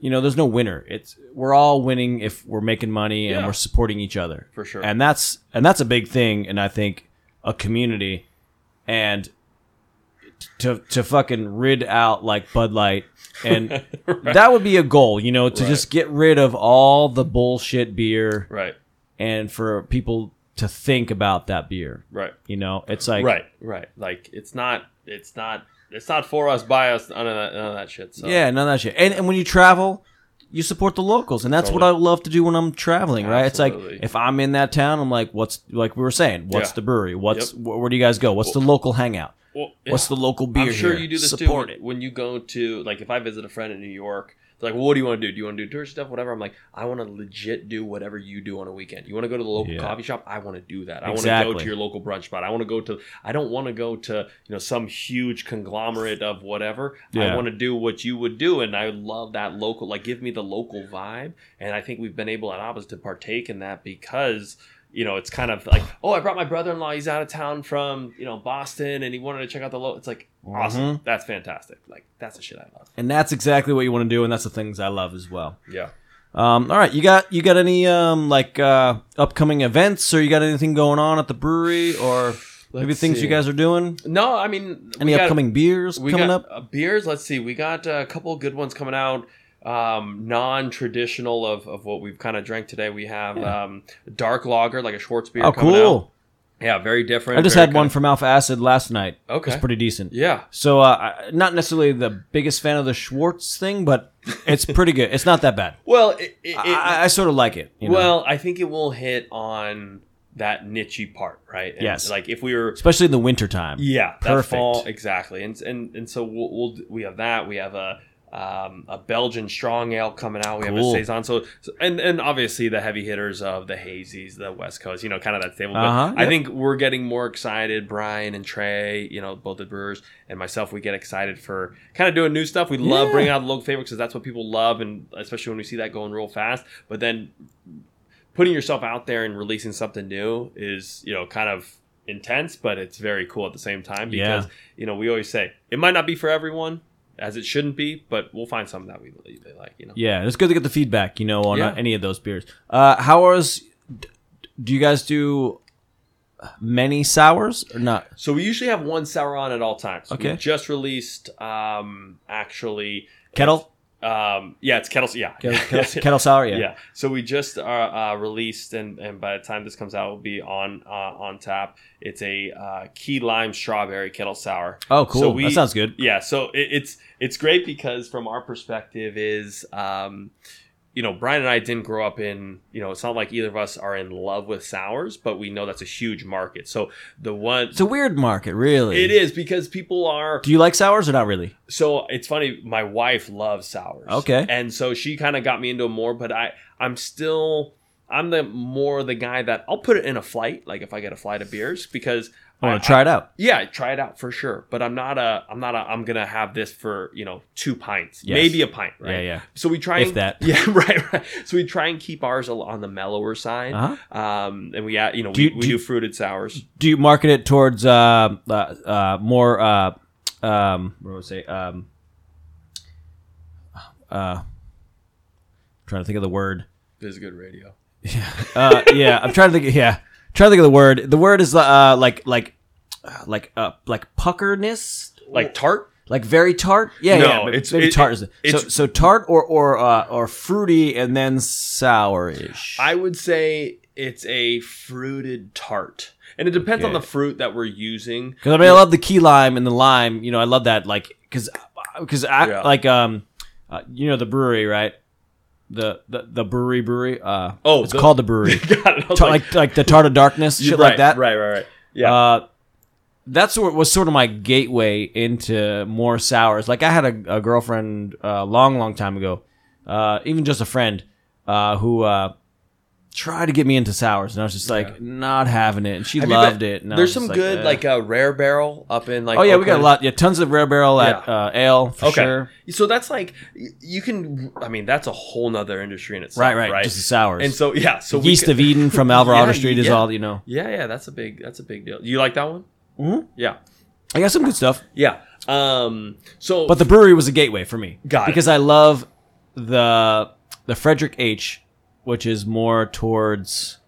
you know, there's no winner. It's we're all winning if we're making money and Yeah. we're supporting each other For sure. and that's and that's a big thing and i think a community and to to fucking rid out like bud light and that would be a goal you know to Right. just get rid of all the bullshit beer Right. and for people to think about that beer Right. you know it's like right. Right. Like it's not. It's not. It's not for us, by us. None of that. None of that shit. So. yeah none of that shit and, and when you travel you support the locals and that's what i love to do when i'm traveling right it's like if i'm in that town i'm like what's like we were saying what's Yeah. the brewery what's wh- where do you guys go what's the local hangout Well, What's the local beer? I'm sure here? you do this Support too. it. When you go to like, if I visit a friend in New York, they're like, well, "What do you want to do? Do you want to do tourist stuff, whatever?" I'm like, "I want to legit do whatever you do on a weekend. You want to go to the local Yeah. coffee shop? I want to do that. I want to go to your local brunch spot. I want to go to. I don't want to go to you know some huge conglomerate of whatever. I want to do what you would do, and I love that local. Like, give me the local vibe, and I think we've been able at Hapas to partake in that because you know, it's kind of like, oh, I brought my brother-in-law. He's out of town from, you know, Boston, and he wanted to check out the low. It's like awesome. Mhm. That's fantastic. Like that's the shit I love. and that's exactly what you want to do, and that's the things I love as well. Yeah. Um, all right, you got you got any um like uh upcoming events, or you got anything going on at the brewery, or maybe Let's things see. you guys are doing? No, I mean, Any got- upcoming beers we coming got, up? uh, beers. Let's see. We got a couple good ones coming out. Um, non-traditional of, of what we've kind of drank today. We have um, dark lager, like a Schwarzbier. Oh, coming cool! out. Yeah, very different. I just had one kind from Alpha Acid last night. Okay. it's pretty decent. yeah. So, uh, not necessarily the biggest fan of the Schwartz thing, but it's pretty good. It's not that bad. Well, it, it, I, I sort of like it. You know? well, I think it will hit on that nichey part, right? And Yes. Like if we were especially in the wintertime. Yeah, Perfect. fall exactly, and and and so we'll, we'll we have that. We have a um, a Belgian strong ale coming out. We Cool. have a saison. So, so and and obviously the heavy hitters of the hazies, the West Coast. You know, kind of that stable. Uh-huh, I yep. think we're getting more excited. Brian and Trey, you know, both the brewers and myself, we get excited for kind of doing new stuff. We love bringing out the local favorites because that's what people love, and especially when we see that going real fast. But then putting yourself out there and releasing something new is you know kind of intense but it's very cool at the same time because Yeah. you know we always say it might not be for everyone as it shouldn't be but we'll find something that we they like you know Yeah, it's good to get the feedback, you know, on uh, Yeah. any of those beers. Uh, how is? Do you guys do many sours or not? so we usually have one sour on at all times Okay. we just released um actually Kettle, um yeah it's kettle yeah kettle, kettle, kettle sour, yeah. yeah. So we just uh, uh, released, and, and by the time this comes out, will be on uh, on tap. It's a uh, key lime strawberry kettle sour. Oh, cool. So we- that sounds good. Yeah, so it, it's it's great because from our perspective is, um, you know, Brian and I didn't grow up in, you know, it's not like either of us are in love with sours, but we know that's a huge market. So the one It's a weird market, really. it is because people are Do you like sours or not really? so it's funny. My wife loves sours. Okay. and so she kind of got me into it more. But I, I'm still, I'm the more the guy that I'll put it in a flight. Like if I get a flight of beers, because I want to try it out. yeah, try it out for sure. But I'm not a, I'm not a, I'm gonna have this for you know two pints, Yes. maybe a pint, right? Yeah, yeah. So we try If and, that. yeah, right, right. So we try and keep ours a- on the mellower side. Uh-huh. Um, and we add, you know, Do we, you- we do do, you- fruited sours. Do you market it towards uh, uh, uh, more uh, um, what would I say? Um, uh, trying to think of the word. This is good radio. Yeah. Uh, yeah, I'm trying to think. Yeah, trying to think of the word. The word is uh, like like like uh, like puckerness, Like tart. like very tart. Yeah, No, yeah. it's- maybe it- tart. it. so so tart or or uh, or fruity and then sourish. I would say it's a fruited tart, and it depends on the fruit that we're using. Because I mean, I love the key lime and the lime. You know, I love that. Like, because because I Yeah. like um, uh, you know the Bruery, right? The the the Bruery Bruery. Uh, Oh, it's the- called the Bruery. Got it. I was Ta- like like the tart of darkness, shit right, like that. Right, right, right. Yeah. Uh, that's what was sort of my gateway into more sours. Like I had a, a girlfriend a long, long time ago, uh, even just a friend, uh, who tried to get me into sours, and I was just like not having it, and she Have loved it. And There's some just good eh. like uh, rare barrel up in like. oh yeah, we got a Oakland. lot. Yeah, tons of rare barrel at Yeah. uh, ale for Okay. sure. So that's like you can. I mean, that's a whole nother industry in itself. Right, right, right. just the sours. and so yeah, so we Yeast could- of Eden from Alvarado Yeah, Street is yeah. all you know. Yeah, yeah, that's a big. That's a big deal. You like that one? Mhm. Yeah, I got some good stuff. yeah. Um. So, But the Bruery was a gateway for me. Got it. because I love the the Frederick H, which is more towards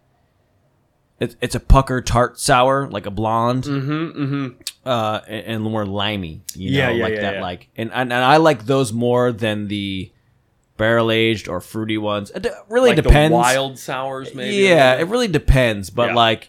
it, it's a pucker tart sour, like a blonde, mm-hmm, mm-hmm. uh, and, and more limey. You know, Yeah, yeah, like yeah, that. yeah. Like, and, and and I like those more than the barrel aged or fruity ones. It really Like depends. the wild sours, maybe. yeah, it really depends. But Yeah. like,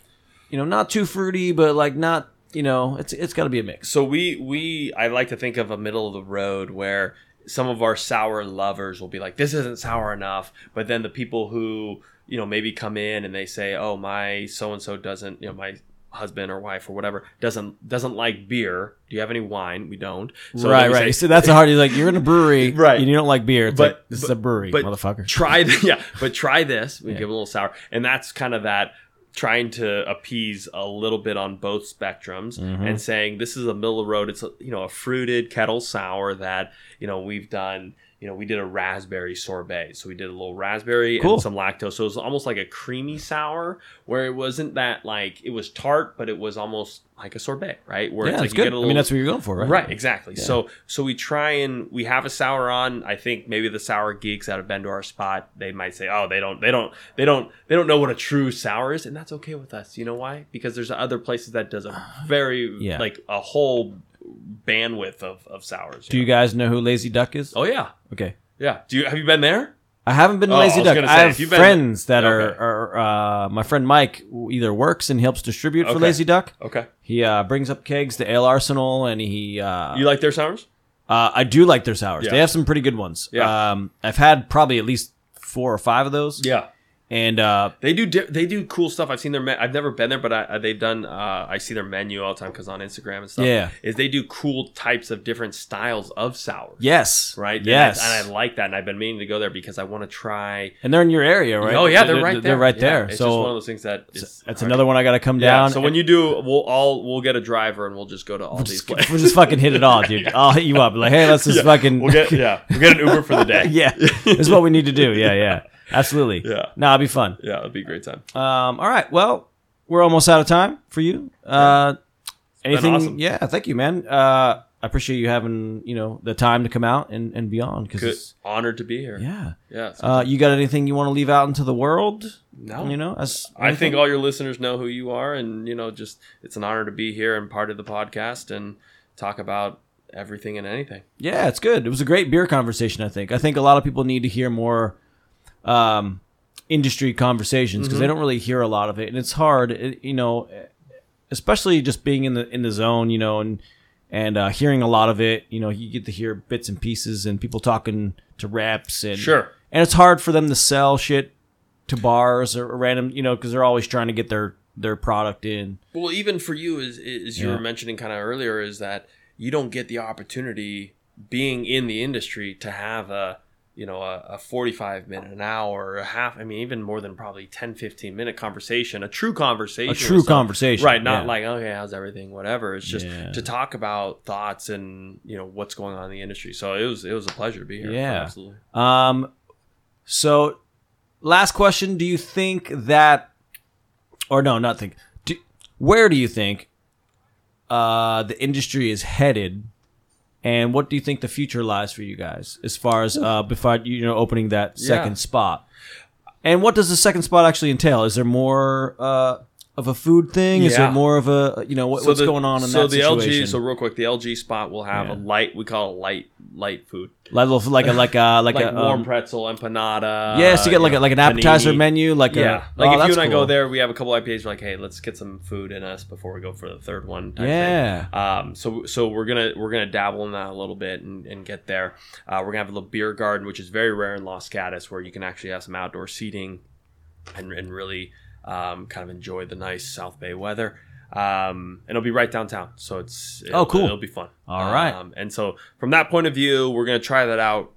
you know, not too fruity, but like not. You know, it's it's got to be a mix. So we we I like to think of a middle of the road where some of our sour lovers will be like, this isn't sour enough, but then the people who you know maybe come in and they say, oh my so and so doesn't you know my husband or wife or whatever doesn't doesn't like beer. Do you have any wine? We don't. So right, right. say, so that's a hard. You're like you're in a brewery, Right. And you don't like beer. It's But- like, this is a brewery, but motherfucker. try yeah but try this we Yeah. give a little sour and that's kind of that trying to appease a little bit on both spectrums Mhm. and saying this is a middle road it's a, you know a fruited kettle sour that you know we've done you know we did a raspberry sorbet so we did a little raspberry Cool. and some lactose so it was almost like a creamy sour where it wasn't that like it was tart but it was almost like a sorbet right where yeah, it's like you good. get a I little mean, that's what you're going for, right? Right, exactly. Yeah. So so we try and we have a sour on. I think maybe the sour geeks out of been to our spot, they might say, "Oh, they don't, they don't, they don't, they don't know what a true sour is," and that's okay with us. You know why? Because there's other places that does a uh, very Yeah. like a whole bandwidth of of sours. Do you guys know who Lazy Duck is? Oh yeah, Okay. yeah. Do you have you been there? I haven't been to Oh, I Lazy was Duck. gonna I have if you've been- friends that Okay. are, are uh, my friend Mike either works and helps distribute for Okay. Lazy Duck. Okay. He uh, brings up kegs to Ale Arsenal, and he. Uh, You like their sours? uh, I do like their sours. Yeah. They have some pretty good ones. Yeah. Um, I've had probably at least four or five of those. Yeah. And uh, They do di- they do cool stuff. I've seen their. Me- I've never been there, but I, I- they've done. Uh, I see their menu all the time because on Instagram and stuff. Yeah. is they do cool types of different styles of sours. yes, right? And Yes, I, and I like that, and I've been meaning to go there because I want to try. and they're in your area, right? Oh yeah, they're, right there. They're right Yeah, there. It's so just one of those things that is that's another one I got to come Yeah. down. So when you do, we'll all we'll get a driver and we'll just go to all these just, places. we'll just fucking hit it all, dude. I'll hit you up. Like, hey, let's just Yeah. fucking. We'll get yeah, we'll get an Uber for the day. yeah, this is what we need to do. Yeah, yeah, absolutely. Yeah. no, it'll be fun. yeah, it'll be a great time. Um, all right, well, we're almost out of time for you. Uh, anything? awesome. Yeah, thank you, man. Uh, I appreciate you having you know the time to come out and and be on because honored to be here. yeah. yeah. Uh, you got anything you want to leave out into the world? no, You know, as I think all your listeners know who you are, and you know, just it's an honor to be here and part of the podcast and talk about everything and anything. Yeah, it's good. It was a great beer conversation. I think. I think a lot of people need to hear more um, industry conversations because they don't really hear a lot of it, and it's hard. It, you know, especially just being in the in the zone. You know, and and uh, hearing a lot of it. You know, you get to hear bits and pieces and people talking to reps and Sure. And it's hard for them to sell shit to bars or random. You know, because they're always trying to get their their product in. Well, even for you, as, as you Yeah. were mentioning kind of earlier, is that you don't get the opportunity being in the industry to have a you know a, a 45 minute an hour a half i mean even more than probably 10 15 minute conversation a true conversation A true conversation, right not yeah. like okay how's everything whatever it's just Yeah. to talk about thoughts and you know what's going on in the industry so it was it was a pleasure to be here Yeah. absolutely Um, so last question: Do you think that, or no, not think. Do, where do you think uh, the industry is headed, and what do you think the future lies for you guys as far as uh, before you know opening that second Yeah. spot? And what does the second spot actually entail? Is there more uh, of a food thing? Is Yeah. it more of a you know what, what's the- going on in so that the situation? LG, so real quick, the LG spot will have Yeah. a light. We call it light light food, like a like a like a like, like a warm um, pretzel, empanada. yeah, so you get like a, like an appetizer panini. menu, like Yeah, a like oh, if you and I cool. go there, we have a couple IPAs. We're like, hey, let's get some food in us before we go for the third one. type Yeah. Thing. Um. So so we're gonna we're gonna dabble in that a little bit and, and get there. Uh, we're gonna have a little beer garden, which is very rare in Los Gatos, where you can actually have some outdoor seating, and and really um, kind of enjoy the nice South Bay weather. Um, and it'll be right downtown, so it's Oh, cool. It'll be fun. All right. Um, and so from that point of view, we're gonna try that out.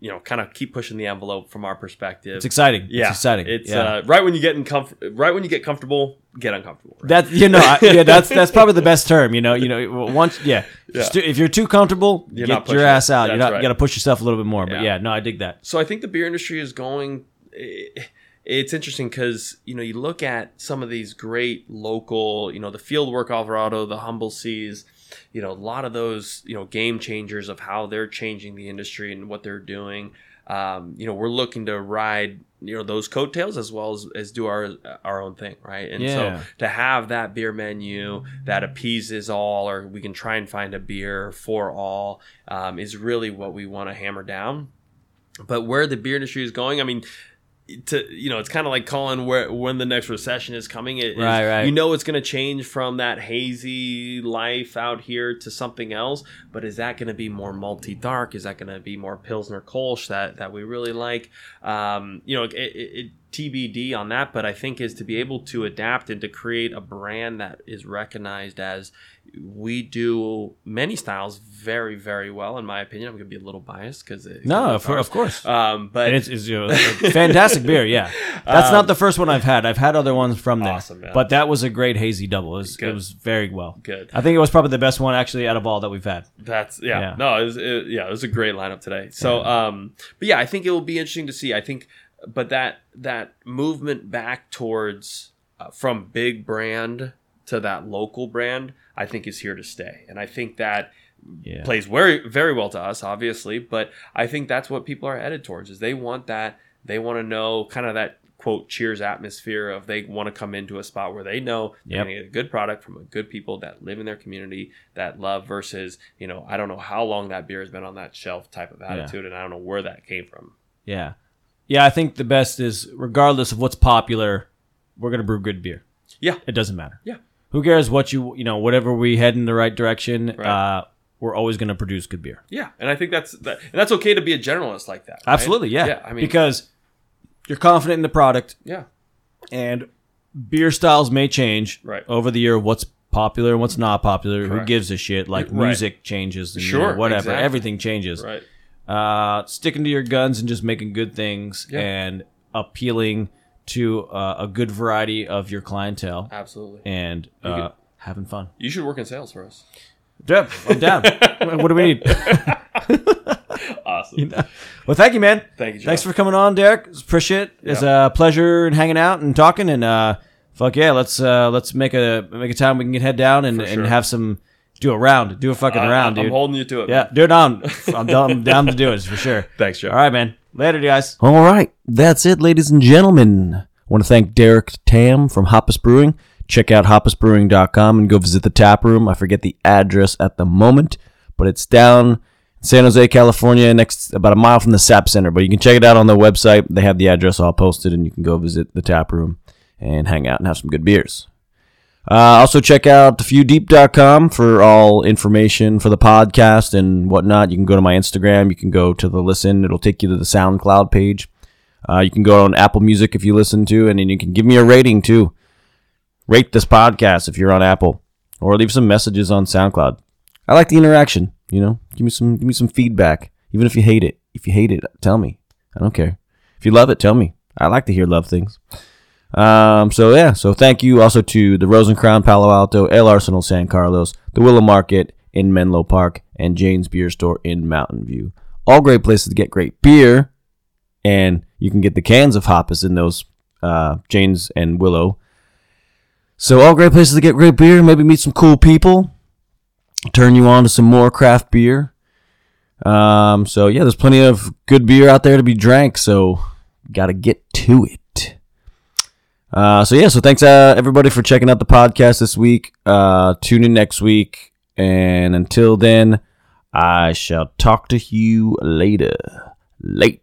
You know, kind of keep pushing the envelope from our perspective. It's exciting. Yeah, It's exciting. It's yeah. uh, right when you get in comfort. Right when you get comfortable, get uncomfortable. right? That you know, I- yeah, that's that's probably the best term. You know, you know, once yeah, Yeah. If you're too comfortable, You're get your ass out. You're That's not right. you got to push yourself a little bit more. But Yeah. yeah, no, I dig that. so I think the beer industry is going. eh, It's interesting because you know you look at some of these great local, you know, the Fieldwork Alvarado, the Humble Seas, you know, a lot of those you know game changers of how they're changing the industry and what they're doing. Um, you know, we're looking to ride you know those coattails as well as, as do our our own thing, right? And Yeah. so to have that beer menu that appeases all, or we can try and find a beer for all, um, is really what we want to hammer down but where the beer industry is going, I mean, to you know, it's kind of like calling where when the next recession is coming. It is- Right, right. You know, it's going to change from that hazy life out here to something else. But is that going to be more multi dark? Is that going to be more pilsner kolsch that that we really like? Um, you know, it, it, it, TBD on that. But I think is to be able to adapt and to create a brand that is recognized as we do many styles very very well. In my opinion, I'm going to be a little biased because No, of, of course. um, but And it's, it's you know, a fantastic beer. Yeah, that's not the first one I've had. I've had other ones from there, Um, Awesome, but that was a great hazy double. It was, it was very well. good. I think it was probably the best one actually out of all that we've had. That's yeah. Yeah. No, it was, it, yeah, it was a great lineup today. So, um, but yeah, I think it will be interesting to see. I think, but that that movement back towards uh, from big brand to that local brand, I think is here to stay, and I think that Yeah, plays very very well to us, obviously. But I think that's what people are headed towards. Is they want that they want to know kind of that quote cheers atmosphere of they want to come into a spot where they know they're Yep. going to get a good product from a good people that live in their community that love versus you know I don't know how long that beer has been on that shelf type of attitude and I don't know where that came from. yeah, yeah. I think the best is regardless of what's popular, we're gonna brew good beer. Yeah. It doesn't matter. Yeah. Who cares what you you know whatever we head in the right direction. Right. Uh, we're always gonna produce good beer. Yeah, and I think that's that, and that's okay to be a generalist like that. right? Absolutely, yeah. Yeah, I mean, because you're confident in the product, yeah, and beer styles may change Right. over the year. What's popular and what's not popular? Who gives a shit? Like Right. music changes, and, you Sure, know, whatever. exactly. Everything changes. right. Uh, sticking to your guns and just making good things Yeah. and appealing to uh, a good variety of your clientele Absolutely. and uh, having fun. You should work in sales for us. Yep, I'm down. what do we need? Awesome. Well, thank you, man. Thank you. Thanks for coming on, Derek. Appreciate it. It's a pleasure and hanging out and talking. And uh, fuck yeah, let's uh, let's make a make a time we can get head down and, For sure. and have some do a round, do a fucking I- round, I'm dude. holding you to it. yeah, man. do it on. I'm down, I'm down to do it for sure. Thanks, Jeff. All right, man. Later, guys. All right, that's it, ladies and gentlemen. I want to thank Derek Tam from Hapas Brewing. Check out hapasbrewing.com and go visit the tap room. I forget the address at the moment, but it's down San Jose, California, next about a mile from the SAP Center. But you can check it out on the website. They have the address all posted, and you can go visit the tap room and hang out and have some good beers. Uh, also, check out thefewdeep.com for all information for the podcast and whatnot. You can go to my Instagram. You can go to the listen. It'll take you to the SoundCloud page. Uh, you can go on Apple Music if you listen to, and then you can give me a rating too. Rate this podcast if you're on Apple, or leave some messages on SoundCloud. I like the interaction. You know, give me some give me some feedback, even if you hate it. If you hate it, tell me. I don't care. If you love it, tell me. I like to hear love things. Um, so yeah, so thank you also to the Rose & Crown Palo Alto, Ale Arsenal San Carlos, the Willow Market in Menlo Park, and Jane's Beer Store in Mountain View. All great places to get great beer, and you can get the cans of Hapas in those uh, Jane's and Willow. So all great places to get great beer, maybe meet some cool people, turn you on to some more craft beer. Um, so yeah, there's plenty of good beer out there to be drank, so got to get to it. Uh, so yeah, so thanks uh, everybody for checking out the podcast this week. Uh, tune in next week, and until then, I shall talk to you later. Late.